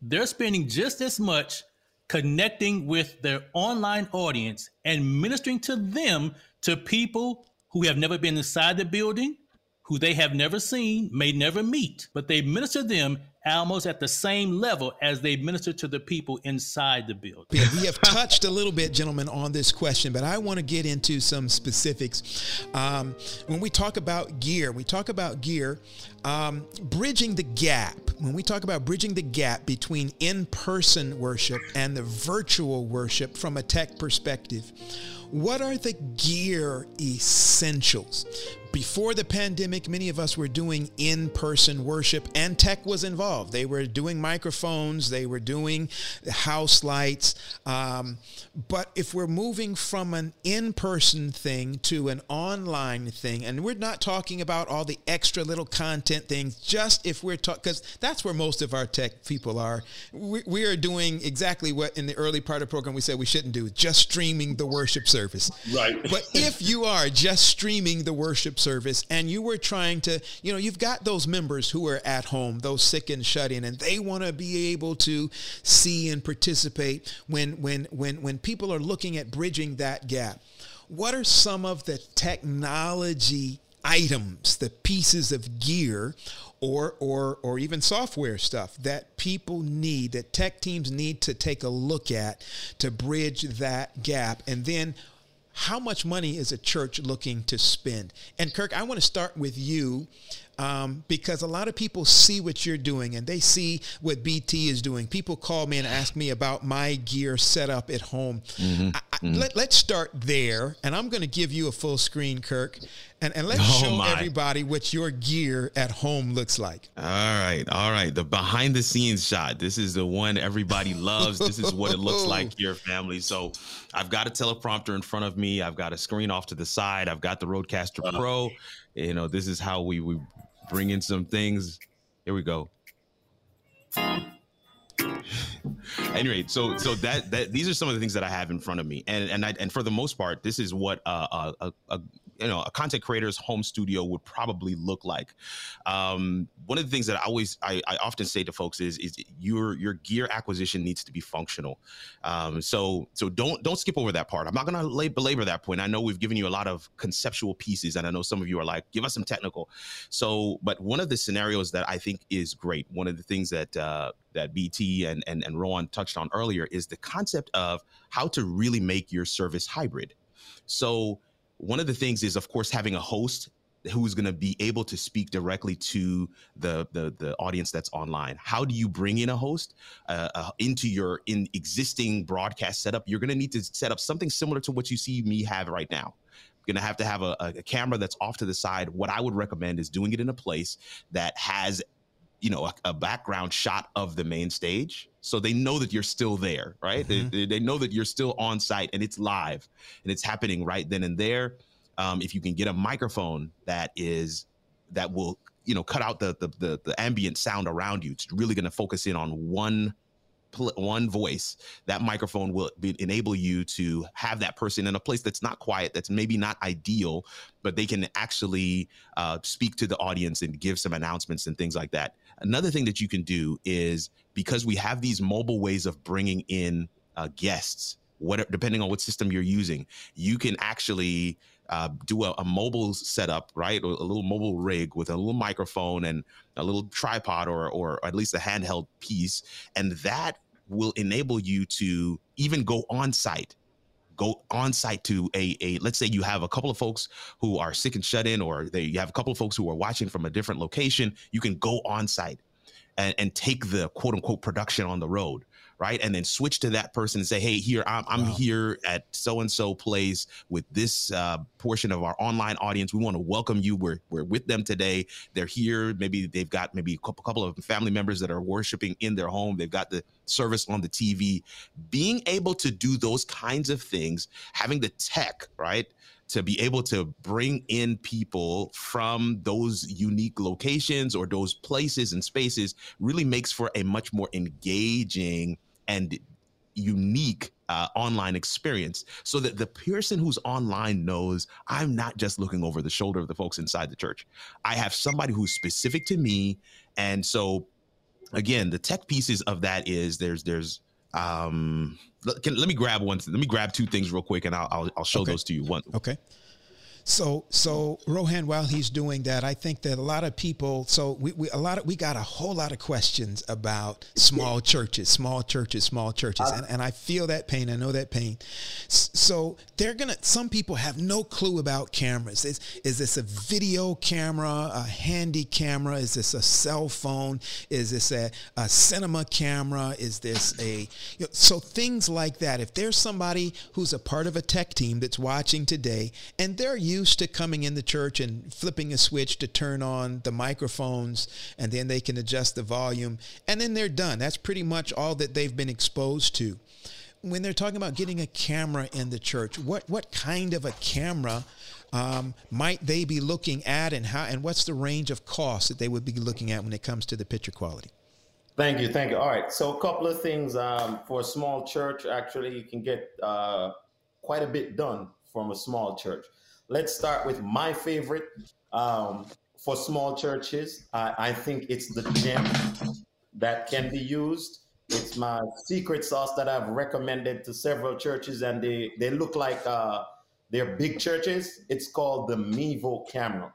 They're spending just as much connecting with their online audience and ministering to them to people who have never been inside the building, who they have never seen, may never meet, but they minister them almost at the same level as they minister to the people inside the building. We have touched a little bit, gentlemen, on this question, but I want to get into some specifics. Um, when we talk about gear, we talk about gear, um, bridging the gap. When we talk about bridging the gap between in person worship and the virtual worship from a tech perspective, what are the gear essentials? Before the pandemic, many of us were doing in person worship and tech was involved. They were doing microphones, they were doing the house lights. Um, but if we're moving from an in person thing to an online thing, and we're not talking about all the extra little content things, just if we're talking, because that's where most of our tech people are. We, we are doing exactly what in the early part of the program we said we shouldn't do, just streaming the worship service service. Right. But if you are just streaming the worship service and you were trying to, you know, you've got those members who are at home, those sick and shut in, and they want to be able to see and participate when when when when people are looking at bridging that gap. What are some of the technology items, the pieces of gear or or or even software stuff that people need that tech teams need to take a look at to bridge that gap and then how much money is a church looking to spend? And Kirk, I want to start with you um, because a lot of people see what you're doing and they see what BT is doing. People call me and ask me about my gear setup at home. Mm-hmm. I, mm-hmm. Let, let's start there. And I'm going to give you a full screen, Kirk. And, and let's oh show my. everybody what your gear at home looks like. All right. All right. The behind the scenes shot. This is the one everybody loves. this is what it looks like here, family. So I've got a teleprompter in front of me. I've got a screen off to the side. I've got the Rodecaster uh-huh. Pro. You know, this is how we, we bring in some things. Here we go. anyway, so so that that these are some of the things that I have in front of me, and and I, and for the most part, this is what uh, uh, uh, uh you know a content creator's home studio would probably look like. Um, one of the things that I always I, I, often say to folks is is your your gear acquisition needs to be functional. Um, so so don't don't skip over that part. I'm not going to belabor that point. I know we've given you a lot of conceptual pieces, and I know some of you are like, give us some technical. So, but one of the scenarios that I think is great, one of the things that uh, that BT and and and Rowan touched on earlier is the concept of how to really make your service hybrid. So one of the things is, of course, having a host who's going to be able to speak directly to the, the the audience that's online. How do you bring in a host uh, uh, into your in existing broadcast setup? You're going to need to set up something similar to what you see me have right now. Going to have to have a, a, camera that's off to the side. What i would recommend is doing it in a place that has you know a, a background shot of the main stage. So they know that you're still there right? Mm-hmm. they, they know that you're still on site and it's live and it's happening right then and there. Um, if you can get a microphone that is that will you know cut out the the the, the ambient sound around you it's really going to focus in on one one voice that microphone will be, enable you to have that person in a place that's not quiet that's maybe not ideal but they can actually uh, speak to the audience and give some announcements and things like that another thing that you can do is because we have these mobile ways of bringing in uh, guests what depending on what system you're using you can actually uh, do a, a, mobile setup, right? A, a little mobile rig with a little microphone and a little tripod or, or at least a handheld piece. And that will enable you to even go on site go on site to a, a let's say you have a couple of folks who are sick and shut in or they you have a couple of folks who are watching from a different location you can go on site and, and take the quote unquote production on the road right? And then switch to that person and say, hey, here, I'm, I'm wow. here at so and so place with this uh, portion of our online audience. We want to welcome you. We're, we're with them today. They're here. Maybe they've got maybe a couple, couple of family members that are worshiping in their home. They've got the service on the TV. Being able to do those kinds of things, having the tech, right? To be able to bring in people from those unique locations or those places and spaces really makes for a much more engaging and unique uh, online experience so that the person who's online knows I'm not just looking over the shoulder of the folks inside the church. I have somebody who's specific to me. And so again, the tech pieces of that is there's, there's, um, can, let me grab one. Let me grab two things real quick and I'll, I'll, I'll show okay. those to you. One. Okay. So, so Rohan, while he's doing that, I think that a lot of people, so we, we a lot of, we got a whole lot of questions about small churches, small churches, small churches. And, and I feel that pain. I know that pain. So they're going to, some people have no clue about cameras. Is, is this a video camera, a handy camera? Is this a cell phone? Is this a, a cinema camera? Is this a, you know, so things like that. If there's somebody who's a part of a tech team that's watching today and they're used to coming in the church and flipping a switch to turn on the microphones and then they can adjust the volume and then they're done. That's pretty much all that they've been exposed to. When they're talking about getting a camera in the church, what what kind of a camera um, might they be looking at, and how, and what's the range of costs that they would be looking at when it comes to the picture quality? Thank you, thank you. All right, so a couple of things um, for a small church. Actually, you can get uh, quite a bit done from a small church. Let's start with my favorite um, for small churches. I, I think it's the gem that can be used. It's my secret sauce that I've recommended to several churches, and they, they look like uh, they're big churches. It's called the Mevo camera.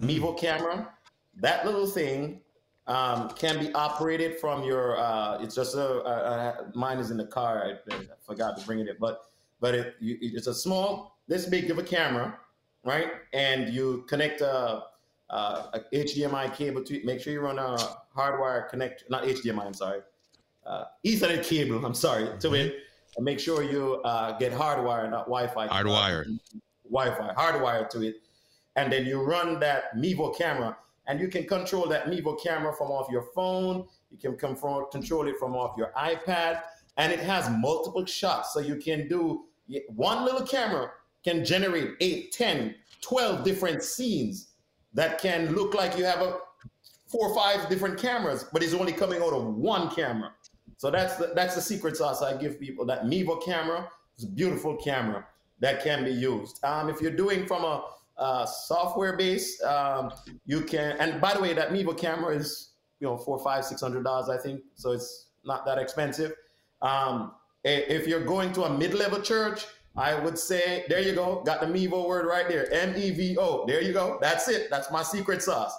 Mevo camera, that little thing um, can be operated from your. Uh, it's just a, a, a, mine is in the car. I, I forgot to bring it in, but but it, it's a small this big of a camera, right? And you connect a, a, a HDMI cable to it. Make sure you run a hardwire connect, not HDMI. I'm sorry, uh, Ethernet cable. I'm sorry to mm-hmm. it, and make sure you uh, get hardwire, not Wi-Fi. Hardwire. Wi-Fi, hardwire to it, and then you run that Mevo camera, and you can control that Mevo camera from off your phone. You can control it from off your iPad, and it has multiple shots, so you can do one little camera can generate 8, 10, 12 different scenes that can look like you have a four or five different cameras, but it's only coming out of one camera. So that's the, that's the secret sauce I give people. That Mevo camera is a beautiful camera that can be used. Um, if you're doing from a uh, software base, Um, you can, and by the way, that Mevo camera is you know four, five, six hundred dollars, I think. So it's not that expensive. Um, if you're going to a mid-level church, I would say there you go, got the Mevo word right there, M E V O. There you go. That's it. That's my secret sauce.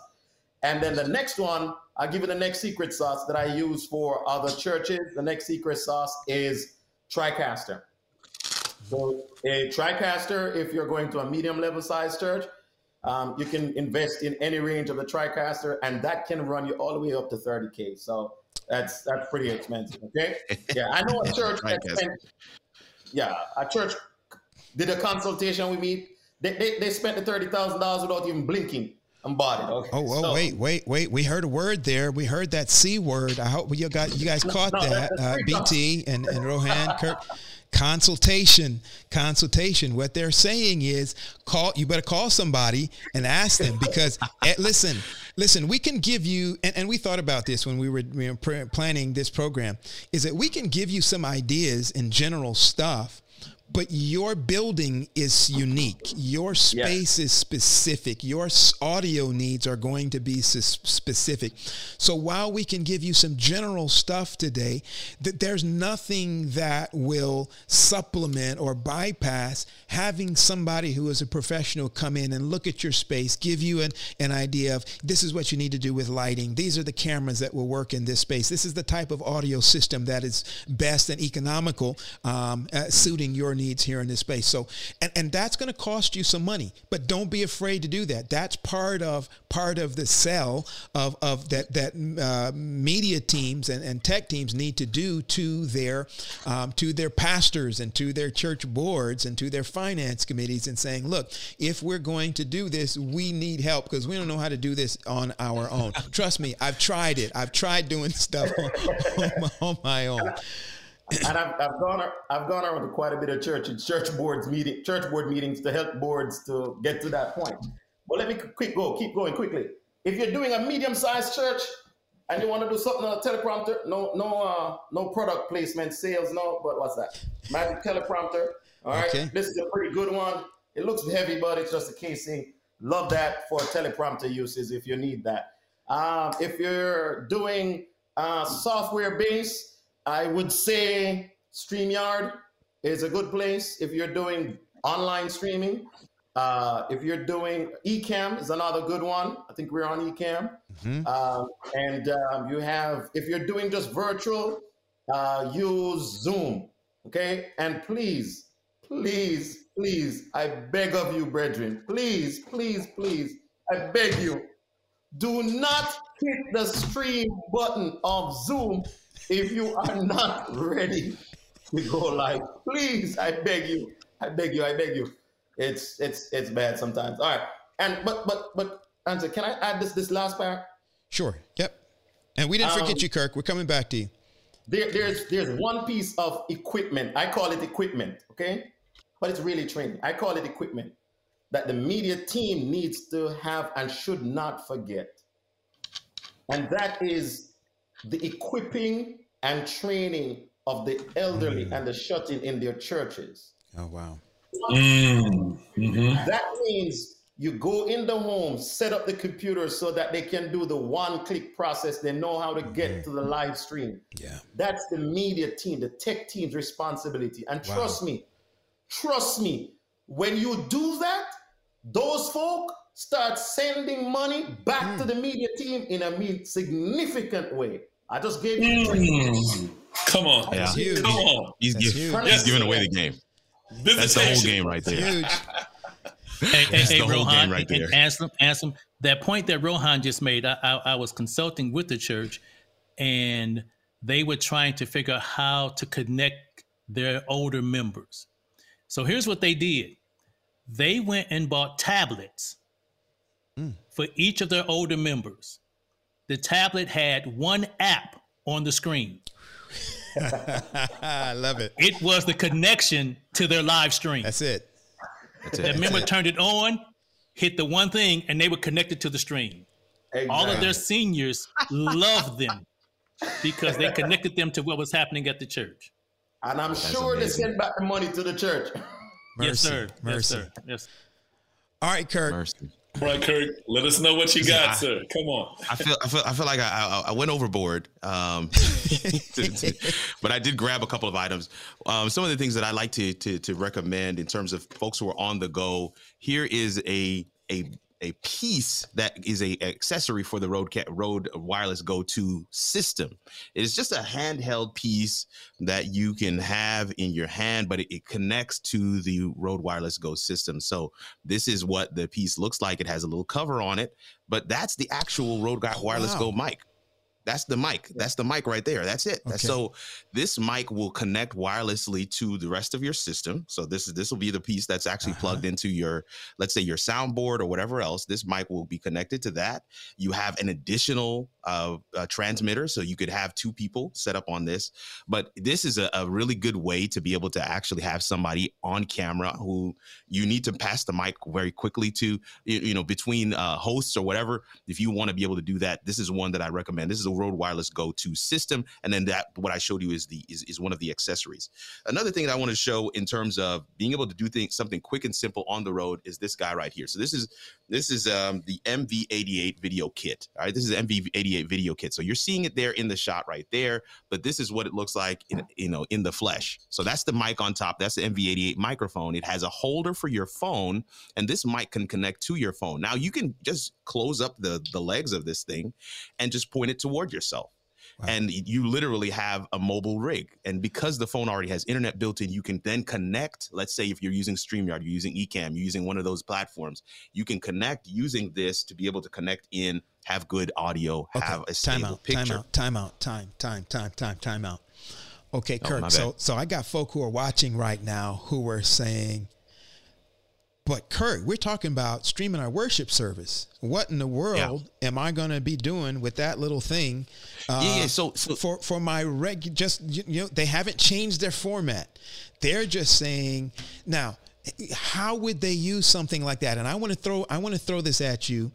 And then the next one, I'll give you the next secret sauce that I use for other churches. The next secret sauce is TriCaster. So a TriCaster, if you're going to a medium level size church, um, you can invest in any range of the TriCaster, and that can run you all the way up to 30k. So that's that's pretty expensive. Okay, yeah, I know a church that spent, yeah, a church did a consultation with me. They, they, they spent the thirty thousand dollars without even blinking and bought it. Okay. Oh, oh so, wait, wait, wait. We heard a word there. We heard that C word. I hope you got you guys caught no, that. Uh, BT and, and Rohan Kirk consultation. Consultation. What they're saying is call you better call somebody and ask them because eh, listen listen we can give you and, and we thought about this when we were, we were planning this program is that we can give you some ideas and general stuff but your building is unique. Your space is specific. Your audio needs are going to be specific. So while we can give you some general stuff today, that there's nothing that will supplement or bypass having somebody who is a professional come in and look at your space, give you an, an idea of this is what you need to do with lighting. These are the cameras that will work in this space. This is the type of audio system that is best and economical, um, uh, suiting your needs here in this space. So, and, and that's going to cost you some money, but don't be afraid to do that. That's part of part of the sell of, of that that uh, media teams and, and tech teams need to do to their um, to their pastors and to their church boards and to their finance committees and saying, look, if we're going to do this, we need help because we don't know how to do this on our own. Trust me, I've tried it. I've tried doing stuff on, on, my, on my own and I've, I've gone I've gone around to quite a bit of church and church boards meeting church board meetings to help boards to get to that point. But let me quick go, keep going quickly. If you're doing a medium-sized church and you want to do something on a teleprompter, no no uh, no product placement, sales, no. But what's that? Magic teleprompter. All right, okay. this is a pretty good one. It looks heavy, but it's just a casing. Love that for teleprompter uses if you need that. Um, if you're doing uh, software based I would say StreamYard is a good place if you're doing online streaming. Uh, if you're doing Ecamm is another good one. I think we're on Ecamm. Mm-hmm. Um, and um, you have, if you're doing just virtual, uh, use Zoom. Okay. And please, please, please, I beg of you, brethren, please, please, please, I beg you, do not hit the stream button of Zoom if you are not ready to go live, please, I beg you, I beg you, I beg you. It's it's it's bad sometimes. All right, and but but but answer. Can I add this this last part? Sure. Yep. And we didn't um, forget you, Kirk. We're coming back to you. There, there's there's one piece of equipment. I call it equipment, okay? But it's really training. I call it equipment that the media team needs to have and should not forget. And that is the equipping and training of the elderly mm. and the shut-in in their churches. Oh wow! Mm. Mm-hmm. That means you go in the home, set up the computer so that they can do the one-click process. They know how to get mm-hmm. to the live stream. Yeah, that's the media team, the tech team's responsibility. And trust me, trust me, when you do that, those folk start sending money back mm. to the media team in a significant way. I just gave you. Mm. Come on, yeah. huge. Come on. He's, give, he's giving away the game. That's the whole game right there. Huge. hey, hey, hey the Rohan, right there. Ask them, ask them. That point that Rohan just made, I, I, I was consulting with the church, and they were trying to figure out how to connect their older members. So here's what they did: they went and bought tablets mm. for each of their older members. The tablet had one app on the screen. I love it. It was the connection to their live stream. That's it. That's it. The member it. turned it on, hit the one thing, and they were connected to the stream. Exactly. All of their seniors loved them because they connected them to what was happening at the church. And I'm That's sure amazing. they sent back the money to the church. Mercy, yes, sir. Mercy. Yes, sir. Yes. All right, Kirk. Mercy. All right, Kirk. Let us know what you got, I, sir. Come on. I feel I feel I feel like I I, I went overboard, um, but I did grab a couple of items. Um, some of the things that I like to, to to recommend in terms of folks who are on the go. Here is a a a piece that is a accessory for the Rode Rode Wireless Go 2 system. It is just a handheld piece that you can have in your hand, but it, it, connects to the Rode Wireless Go system. So this is what the piece looks like. It has a little cover on it, but that's the actual Rode oh, Wireless wow. Go mic. That's the mic. That's the mic right there. That's it. Okay. So this mic will connect wirelessly to the rest of your system. So this is this will be the piece that's actually uh-huh. plugged into your, let's say your soundboard or whatever else. This mic will be connected to that. You have an additional uh, uh, transmitter, so you could have two people set up on this. But this is a, a really good way to be able to actually have somebody on camera who you need to pass the mic very quickly to, you, you know, between uh, hosts or whatever. If you want to be able to do that, this is one that I recommend. This is a Rode Wireless Go 2 system. And then that what I showed you is the is, is one of the accessories. Another thing that I want to show in terms of being able to do things something quick and simple on the road is this guy right here. So this is this is um, the MV88 video kit. All right, this is MV88 video kit. So you're seeing it there in the shot right there, but this is what it looks like in you know in the flesh. So that's the mic on top. That's the MV88 microphone. It has a holder for your phone, and this mic can connect to your phone. Now you can just close up the the legs of this thing and just point it toward yourself. Wow. And you literally have a mobile rig. And because the phone already has internet built in, you can then connect. Let's say if you're using StreamYard, you're using Ecamm, you're using one of those platforms, you can connect using this to be able to connect in, have good audio, okay. have a stable time out, picture. Time out, time out, time, time, time, time, time out. Okay, oh, Kirk. Oh, so so I got folk who are watching right now who are saying, but Kirk, we're talking about streaming our worship service. What in the world yeah. am I going to be doing with that little thing? Uh, yeah, yeah. So, so for for my reg, just you know, they haven't changed their format. They're just saying now. How would they use something like that? And I want to throw I want to throw this at you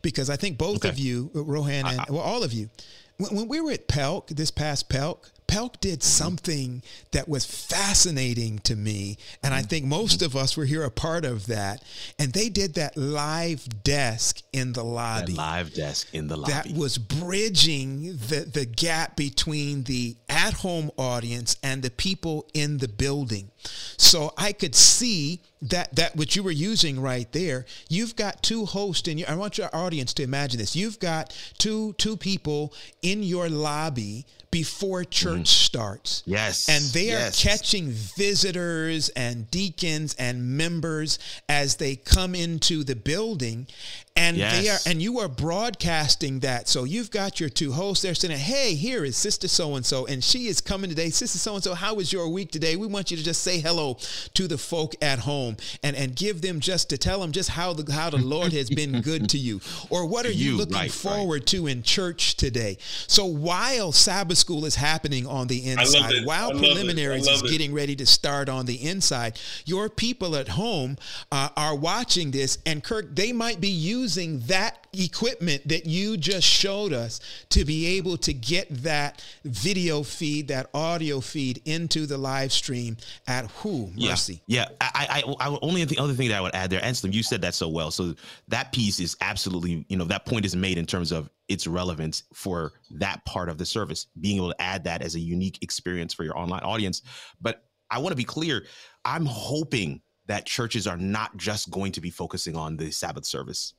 because I think both okay. of you, Rohan and I, I, well, all of you, when, when we were at Pelk this past Pelk, Pelk did something that was fascinating to me. And I mm. think most of us were here a part of that. And they did that live desk in the lobby. That live desk in the lobby. That was bridging the, the gap between the at home audience and the people in the building. So I could see that that what you were using right there. You've got two hosts and I want your audience to imagine this. You've got two two people in your lobby before church mm. starts. Yes. And they are catching visitors and deacons and members as they come into the building and yes. they are and you are broadcasting that. So you've got your two hosts there saying hey here is sister so and so and she is coming today. Sister so and so how was your week today? We want you to just say hello to the folk at home and and give them just to tell them just how the how the lord has been good to you. Or what are you, you looking right, forward right. to in church today? So while sabbath school is happening on the inside while preliminaries is getting ready to start on the inside your people at home uh, are watching this. And kirk they might be using using that equipment that you just showed us to be able to get that video feed, that audio feed into the live stream at who mercy. Yeah, yeah. I, I, I only the other thing that I would add there, Anselm, you said that so well. So that piece is absolutely, you know, that point is made in terms of its relevance for that part of the service, being able to add that as a unique experience for your online audience. But I want to be clear. I'm hoping that churches are not just going to be focusing on the Sabbath service.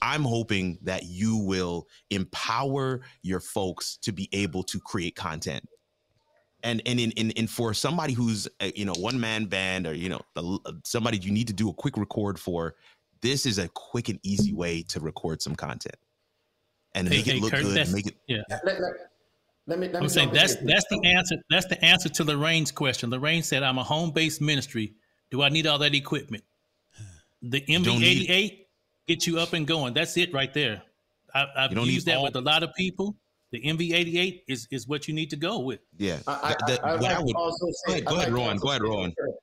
I'm hoping that you will empower your folks to be able to create content. And and in, in, in for somebody who's a, you know one man band or you know uh, somebody you need to do a quick record for, this is a quick and easy way to record some content and hey, make hey, it look Kirk, good. Make it yeah. Let, let, let me, let I'm saying that's that's the answer. That's the answer to Lorraine's question. Lorraine said, "I'm a home based ministry. Do I need all that equipment? The MV88 gets you up and going. That's it right there. I, have used that all- with a lot of people. The MV88 is is what you need to go with. Yeah. I, I, the, I, would like would, also say, go ahead, Ron. Go ahead, Ron. Kirk,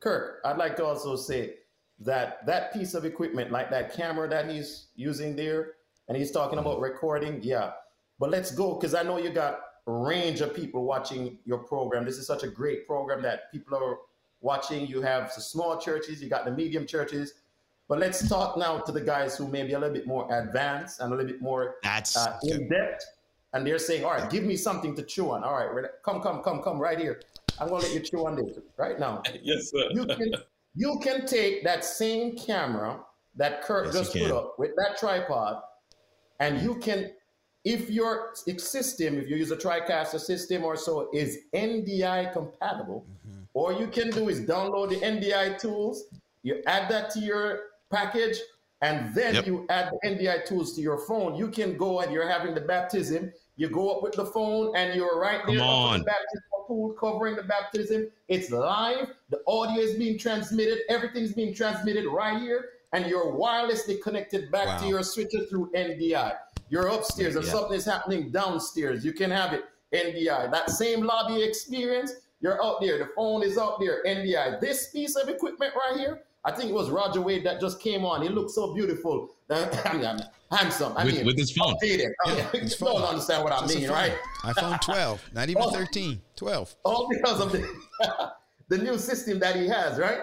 Kirk, I'd like to also say that that piece of equipment, like that camera that he's using there, and he's talking mm-hmm. about recording, yeah. But let's go because I know you got a range of people watching your program. This is such a great program that people are watching. You have the small churches, you got the medium churches. But let's talk now to the guys who may be a little bit more advanced and a little bit more That's uh, in depth. And they're saying, all right, give me something to chew on. All right, come, come, come, come right here. I'm going to let you chew on this right now. yes, sir. You can, you can take that same camera that Kirk Yes, just put up with that tripod, and you can, if your system, if you use a TriCaster system or so, is NDI compatible, Mm-hmm. All you can do is download the NDI tools, you add that to your package, and then Yep. you add the NDI tools to your phone. You can go and you're having the baptism. You go up with the phone and you're right there Come up with on. the baptism pool covering the baptism. It's live. The audio is being transmitted. Everything's being transmitted right here, and you're wirelessly connected back to your switcher through NDI. You're upstairs, or Yeah. something is happening downstairs. You can have it NDI. That same lobby experience. You're out there. The phone is out there. NDI. This piece of equipment right here. I think it was Roger Wade that just came on. He looked so beautiful. I mean, I'm handsome. I with, mean, with his phone. updated. I mean, you his don't understand what I Just a mean, right? iPhone 12, not even Oh. 13, 12. all oh, because of the, the new system that he has, right?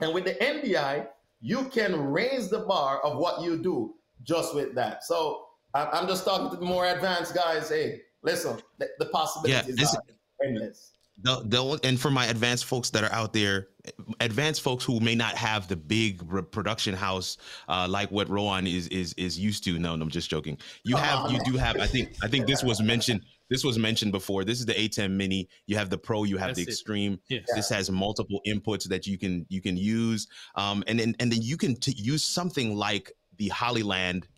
And with the NDI, you can raise the bar of what you do just with that. So I- I'm just talking to the more advanced guys. Hey, listen, the, the possibilities this- are endless. The, the, and for my advanced folks that are out there, advanced folks who may not have the big re- production house uh, like what Rowan is is is used to. No, no, I'm just joking. You have you do have. I think I think this was mentioned. This was mentioned before. This is the ATEM Mini. You have the Pro. You have the That's it. Extreme. Yes. This has multiple inputs that you can you can use, um, and then and then you can t- use something like the Hollyland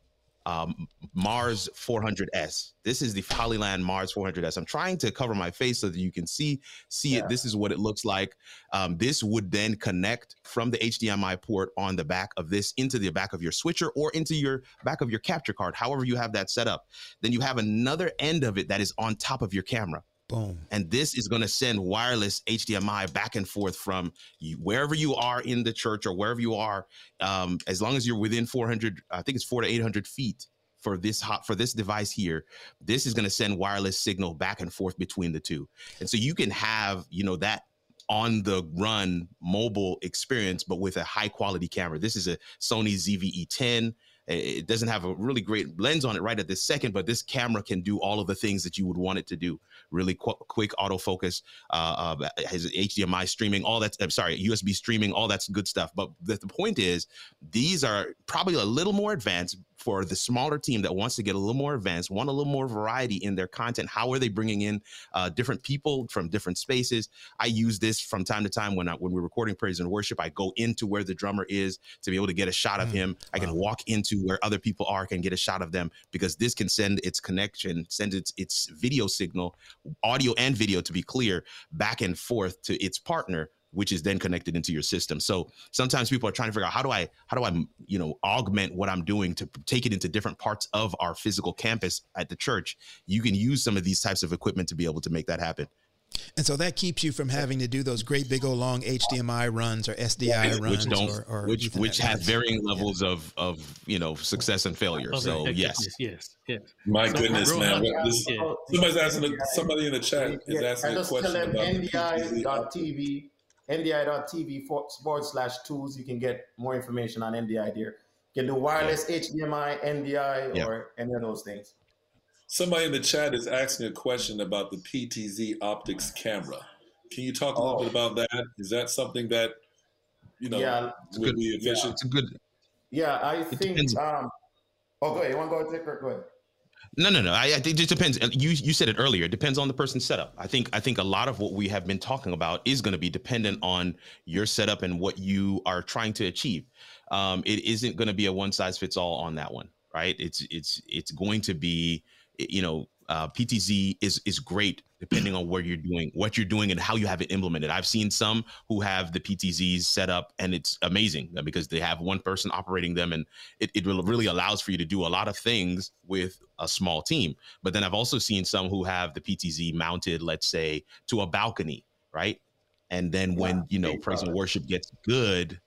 um, Mars 400s. This is the Hollyland Mars 400s. I'm trying to cover my face so that you can see see Yeah. it. This is what it looks like. Um, this would then connect from the HDMI port on the back of this into the back of your switcher or into your back of your capture card, however you have that set up. Then you have another end of it that is on top of your camera Boom. and this is going to send wireless HDMI back and forth from wherever you are in the church or wherever you are, um, as long as you're within 400, I think it's four to 800 feet for this hot for this device here. This is going to send wireless signal back and forth between the two, and so you can have you know that on the run mobile experience, but with a high quality camera. This is a Sony ZV-E10. It doesn't have a really great lens on it right at this second, but this camera can do all of the things that you would want it to do. Really qu- quick autofocus, uh, uh, has HDMI streaming, all that. I'm sorry, USB streaming, all that's good stuff. But the, the point is, these are probably a little more advanced for the smaller team that wants to get a little more advanced, want a little more variety in their content. How are they bringing in uh, different people from different spaces? I use this from time to time when I, when we're recording praise and worship. I go into where the drummer is to be able to get a shot of Mm, him. I can wow. walk into where other people are, can get a shot of them because this can send its connection, send its its video signal, audio and video to be clear, back and forth to its partner which is then connected into your system. So sometimes people are trying to figure out how do I how do I you know augment what I'm doing to take it into different parts of our physical campus at the church. You can use some of these types of equipment to be able to make that happen. And so that keeps you from having to do those great big old long HDMI runs or SDI runs which don't or, or which Ethernet which have runs. varying levels of of you know success and failure. Oh, So heck, yes. yes, yes. My So, goodness, man. Ro- this- Yeah. somebody's asking. A, somebody in the chat is Yeah, asking a question about the PTZ. NDI.TV, NDI.TV for- forward slash tools. You can get more information on NDI there. You can do wireless HDMI, NDI, Yeah. or any of those things. Somebody in the chat is asking a question about the PTZ optics camera. Can you talk a little Oh. bit about that? Is that something that you know Yeah, would be efficient? It's a good yeah. I think. depends. Um, oh, go ahead. You want to go ahead, Kirk? Go ahead. No, no, no. I, I think it just depends. You you said it earlier. It depends on the person's setup. I think I think a lot of what we have been talking about is going to be dependent on your setup and what you are trying to achieve. Um, it isn't going to be a one size fits all on that one, right? It's it's it's going to be, you know, uh, PTZ is is great depending on where you're doing what you're doing and how you have it implemented. I've seen some who have the PTZs set up and it's amazing because they have one person operating them and it, it really allows for you to do a lot of things with a small team. But then I've also seen some who have the PTZ mounted, let's say, to a balcony, right? And then when you know praise and worship gets good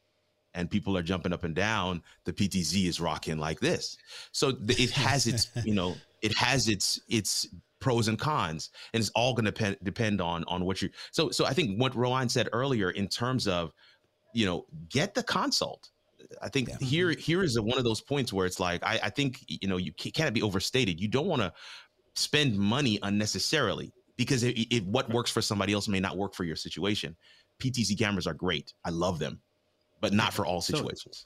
and people are jumping up and down, the PTZ is rocking like this. So it has its, you know, it has its its pros and cons, and it's all going to depend depend on on what you. So so I think what Rowan said earlier in terms of, you know, get the consult I think yeah. here here is a, one of those points where it's like I, I think you know you can't be overstated. You don't want to spend money unnecessarily because it, it, what works for somebody else may not work for your situation. PTZ cameras are great. I love them, but not for all situations. So,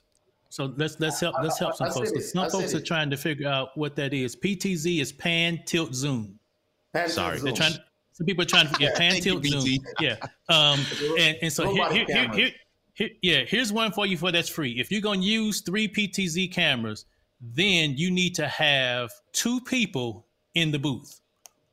so let's let's help let's help some I, folks because some folks are trying to figure out what that is. PTZ is pan tilt zoom. Pan, Sorry, they're trying. Some people are trying to yeah, pan tilt you, zoom. Yeah, um, and and so here, here, here, here, here, yeah, here's one for you for that's free. If you're gonna use three PTZ cameras, then you need to have two people in the booth.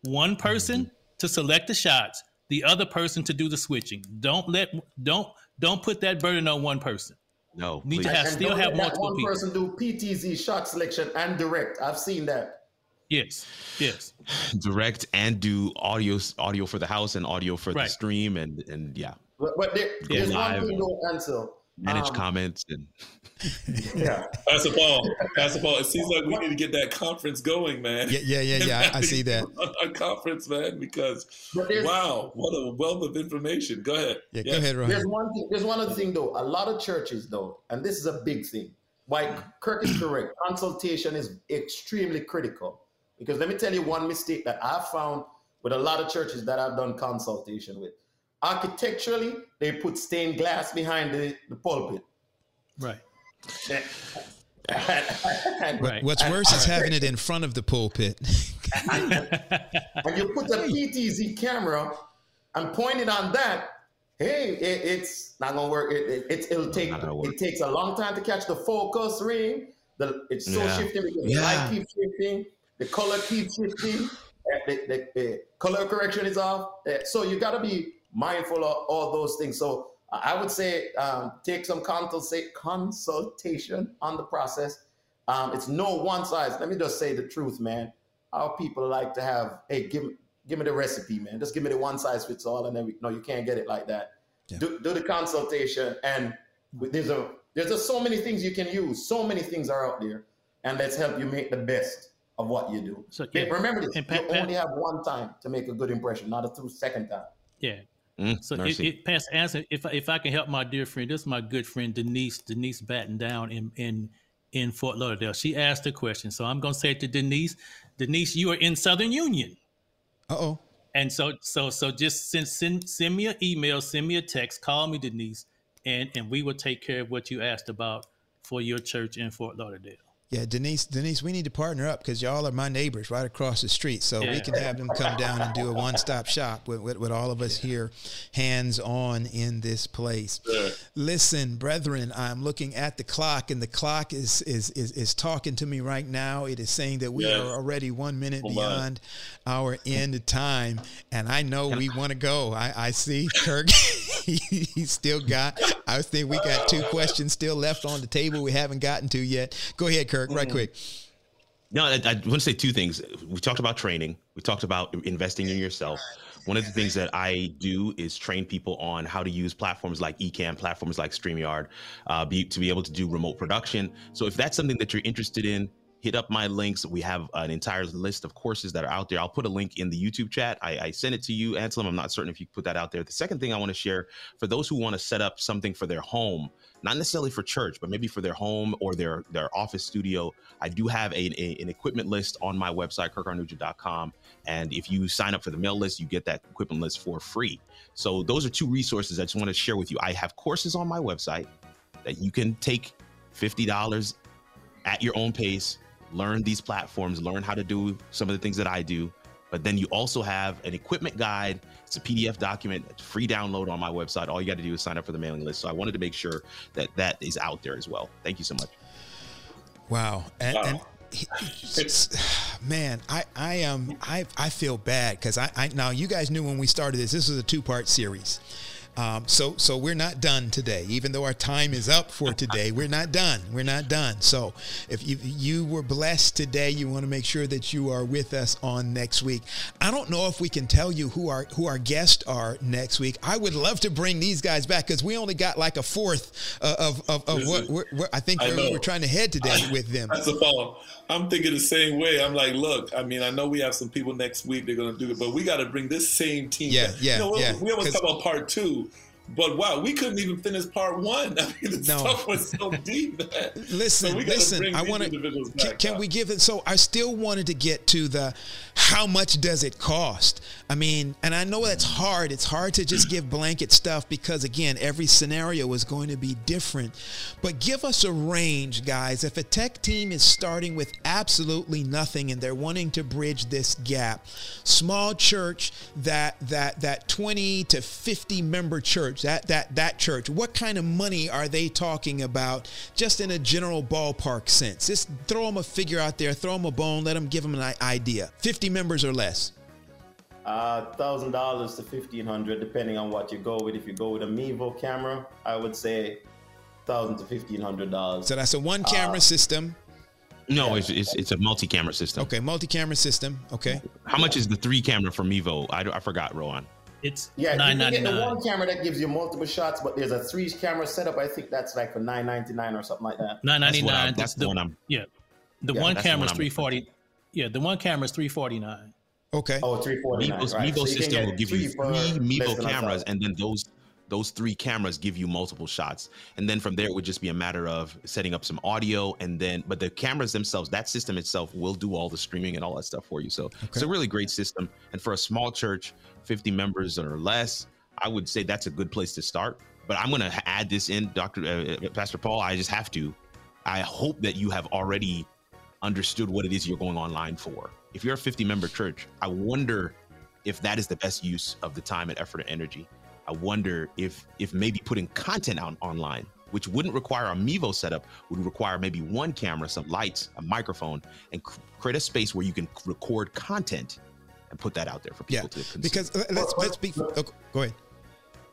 One person mm-hmm. to select the shots, the other person to do the switching. Don't let don't don't put that burden on one person. No, need please. to have and still have multiple one people. person do PTZ shot selection and direct. I've seen that. Yes, yes. Direct and do audio audio for the house and audio for right. the stream and and yeah. But, but there, yeah, there's one thing though, answer manage um, comments and yeah. Pastor paul pastor paul it seems like we need to get that conference going man. Yeah yeah yeah yeah. I, I see that. A conference man because wow what a wealth of information. Go ahead. Yeah yes. go ahead Rohan. there's one thing there's one other thing though. A lot of churches though and this is a big thing. Why kirk is correct. Consultation is extremely critical. Because let me tell you one mistake that i found with a lot of churches that i've done consultation with architecturally, they put stained glass behind the, the pulpit. Right. right. What's worse is having it in front of the pulpit. and, you put the PTZ camera and point it on that. Hey, it, it's not gonna work. It, it, it'll take it takes a long time to catch the focus ring. The, it's so yeah. shifting because yeah. the light keeps shifting, the color keeps shifting, eh, the, the, the color correction is off. Eh, so you got to be mindful of all those things. So I would say um, take some consultation on the process. Um, it's no one size. Let me just say the truth, man. Our people like to have, hey, give give me the recipe, man. Just give me the one size fits all, and then we, no, you can't get it like that. Yeah. Do, do the consultation, and there's a there's just so many things you can use. So many things are out there, and let's help you make the best of what you do. So, yeah. Remember this: you only have one time to make a good impression, not a two second time. Yeah, Mm, so it, it pass answer if if I can help my dear friend, this is my good friend Denise Denise Batten down in in in Fort Lauderdale. She asked a question, so I'm going to say it to Denise. Denise, you are in Southern Union. Uh oh. And so so so just send send send me an email, send me a text, call me Denise, and and we will take care of what you asked about for your church in Fort Lauderdale. Yeah, Denise, Denise, we need to partner up because y'all are my neighbors right across the street. So yeah. we can have them come down and do a one stop shop with, with, with, all of us here, hands on in this place. Yeah. Listen, brethren, I'm looking at the clock, and the clock is, is, is, is talking to me right now. It is saying that we yeah. are already one minute oh beyond our end time. And I know we want to go. I, I see Kirk, he, still got, I think we got two questions still left on the table we haven't gotten to yet. Go ahead, Kirk. Right mm-hmm. quick. No, I, I, want to say two things. We talked about training. We talked about investing in yourself. One of the things that I do is train people on how to use platforms like Ecamm, platforms like StreamYard, uh, be, to be able to do remote production. So if that's something that you're interested in, hit up my links. We have an entire list of courses that are out there. I'll put a link in the YouTube chat. I, I sent it to you, Anselm. I'm not certain if you put that out there. The second thing I want to share for those who want to set up something for their home, not necessarily for church, but maybe for their home or their their office studio. I do have a, a an equipment list on my website, kirkarnugent.com. And if you sign up for the mail list, you get that equipment list for free. So those are two resources I just want to share with you. I have courses on my website that you can take $50 at your own pace learn these platforms, learn how to do some of the things that I do. But then you also have an equipment guide. It's a PDF document, free download on my website. All you got to do is sign up for the mailing list. So I wanted to make sure that that is out there as well. Thank you so much. Wow. And, wow. and man, I I am um, I I feel bad because I, I now you guys knew when we started this. This was a two part series. Um, so, so we're not done today. Even though our time is up for today, we're not done. We're not done. So, if you, you were blessed today, you want to make sure that you are with us on next week. I don't know if we can tell you who our who our guests are next week. I would love to bring these guys back because we only got like a fourth of of, of what we're, we're, I think I we're, trying to head today I, with them. That's a problem. I'm thinking the same way. I'm like, look, I mean, I know we have some people next week they're going to do it, but we got to bring this same team. Yeah, back. yeah, you know, yeah. We almost talk about part two But wow, we couldn't even finish part one. I mean, the no. stuff was so deep. listen, so listen. I want to. Can, can we give it? So I still wanted to get to the how much does it cost? I mean, and I know that's hard. It's hard to just give blanket stuff because again, every scenario is going to be different. But give us a range, guys. If a tech team is starting with absolutely nothing and they're wanting to bridge this gap, small church that that that 20 to 50 member church, that that that church, what kind of money are they talking about just in a general ballpark sense? Just throw them a figure out there, throw them a bone, let them give them an idea. 50 members or less. Uh, thousand dollars to fifteen hundred, depending on what you go with. If you go with a Mevo camera, I would say thousand to fifteen hundred dollars. So that's a one camera uh, system. No, yeah. it's, it's, it's a multi-camera system. Okay, multi-camera system. Okay. How much is the three camera for Mevo? I, I forgot, Rowan. It's yeah, nine ninety nine. The one camera that gives you multiple shots, but there's a three camera setup. I think that's like for nine ninety nine or something like that. Nine ninety nine. That's, the one I'm. Yeah, the yeah, one camera is three forty. Yeah, the one camera is three forty nine. Okay. Oh, 349. Mevo's, right. Mevo so system will give you three Mevo cameras, and then those those three cameras give you multiple shots and then from there it would just be a matter of setting up some audio and then but the cameras themselves that system itself will do all the streaming and all that stuff for you so okay. it's a really great system and for a small church 50 members or less i would say that's a good place to start. But i'm going to add this in dr uh, pastor paul. I just have to. I hope that you have already understood what it is you're going online for. If you're a 50 member church, I wonder if that is the best use of the time and effort and energy. I wonder if if maybe putting content out online, which wouldn't require a Mevo setup, would require maybe one camera, some lights, a microphone, and create a space where you can record content and put that out there for people yeah, to consume. Because uh, let's let's be oh, go ahead.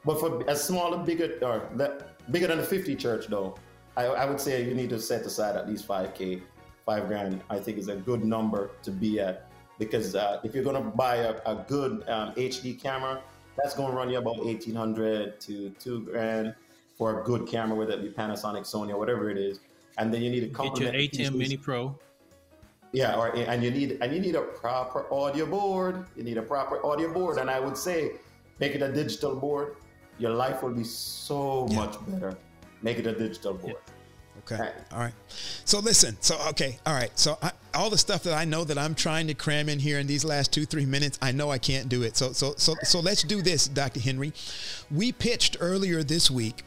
But for a smaller, bigger or that, bigger than a 50 church though, I, I would say you need to set aside at least 5k five grand, I think is a good number to be at because uh, if you're going to buy a, a good um, HD camera, that's going to run you about 1800 to two grand for a good camera, whether it be Panasonic, Sony, or whatever it is. And then you need a complement. Get your ATEM Mini Pro. Yeah, or and you need and you need a proper audio board. You need a proper audio board, and I would say make it a digital board. Your life will be so yeah. much better. Make it a digital board. Yeah. Okay. All right. So listen. So okay. All right. So I, all the stuff that I know that I'm trying to cram in here in these last two three minutes, I know I can't do it. So so so so let's do this, Dr. Henry. We pitched earlier this week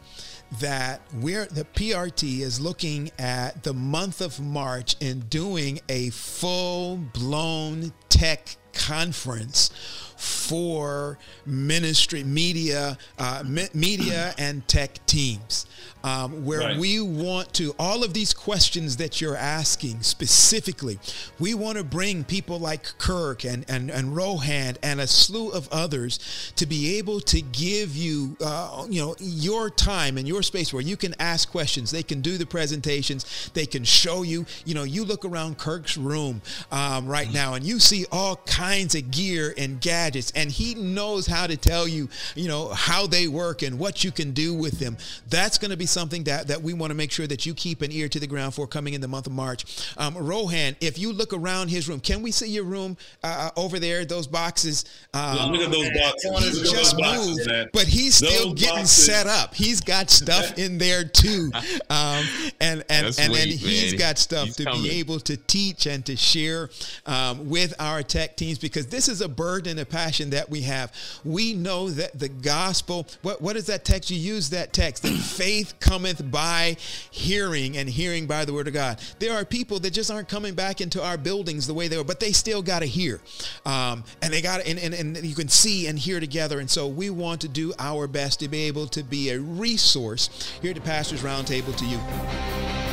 that we're the PRT is looking at the month of March and doing a full blown tech conference for ministry media uh, media and tech teams um, where right. we want to, all of these questions that you're asking specifically, we want to bring people like Kirk and, and, and Rohan and a slew of others to be able to give you, uh, you know, your time and your space where you can ask questions. They can do the presentations. They can show you, you know, you look around Kirk's room um, right mm-hmm. now and you see all kinds of gear and gadgets and he knows how to tell you, you know, how they work and what you can do with them. That's going to be something that, that we want to make sure that you keep an ear to the ground for coming in the month of March. Um, Rohan, if you look around his room, can we see your room uh, uh over there? Those boxes. Um, look at those boxes. He just moved, but he's still those getting boxes. set up. He's got stuff in there too, um, and and and, and he's got stuff he's to coming. be able to teach and to share um, with our tech teams because this is a burden and a passion that we have. We know that the gospel. What what is that text? You use that text. That faith cometh by hearing, and hearing by the word of God. There are people that just aren't coming back into our buildings the way they were, but they still got to hear. Um, and they got and, and, and you can see and hear together. And so we want to do our best to be able to be a resource here at the Pastors Roundtable to you.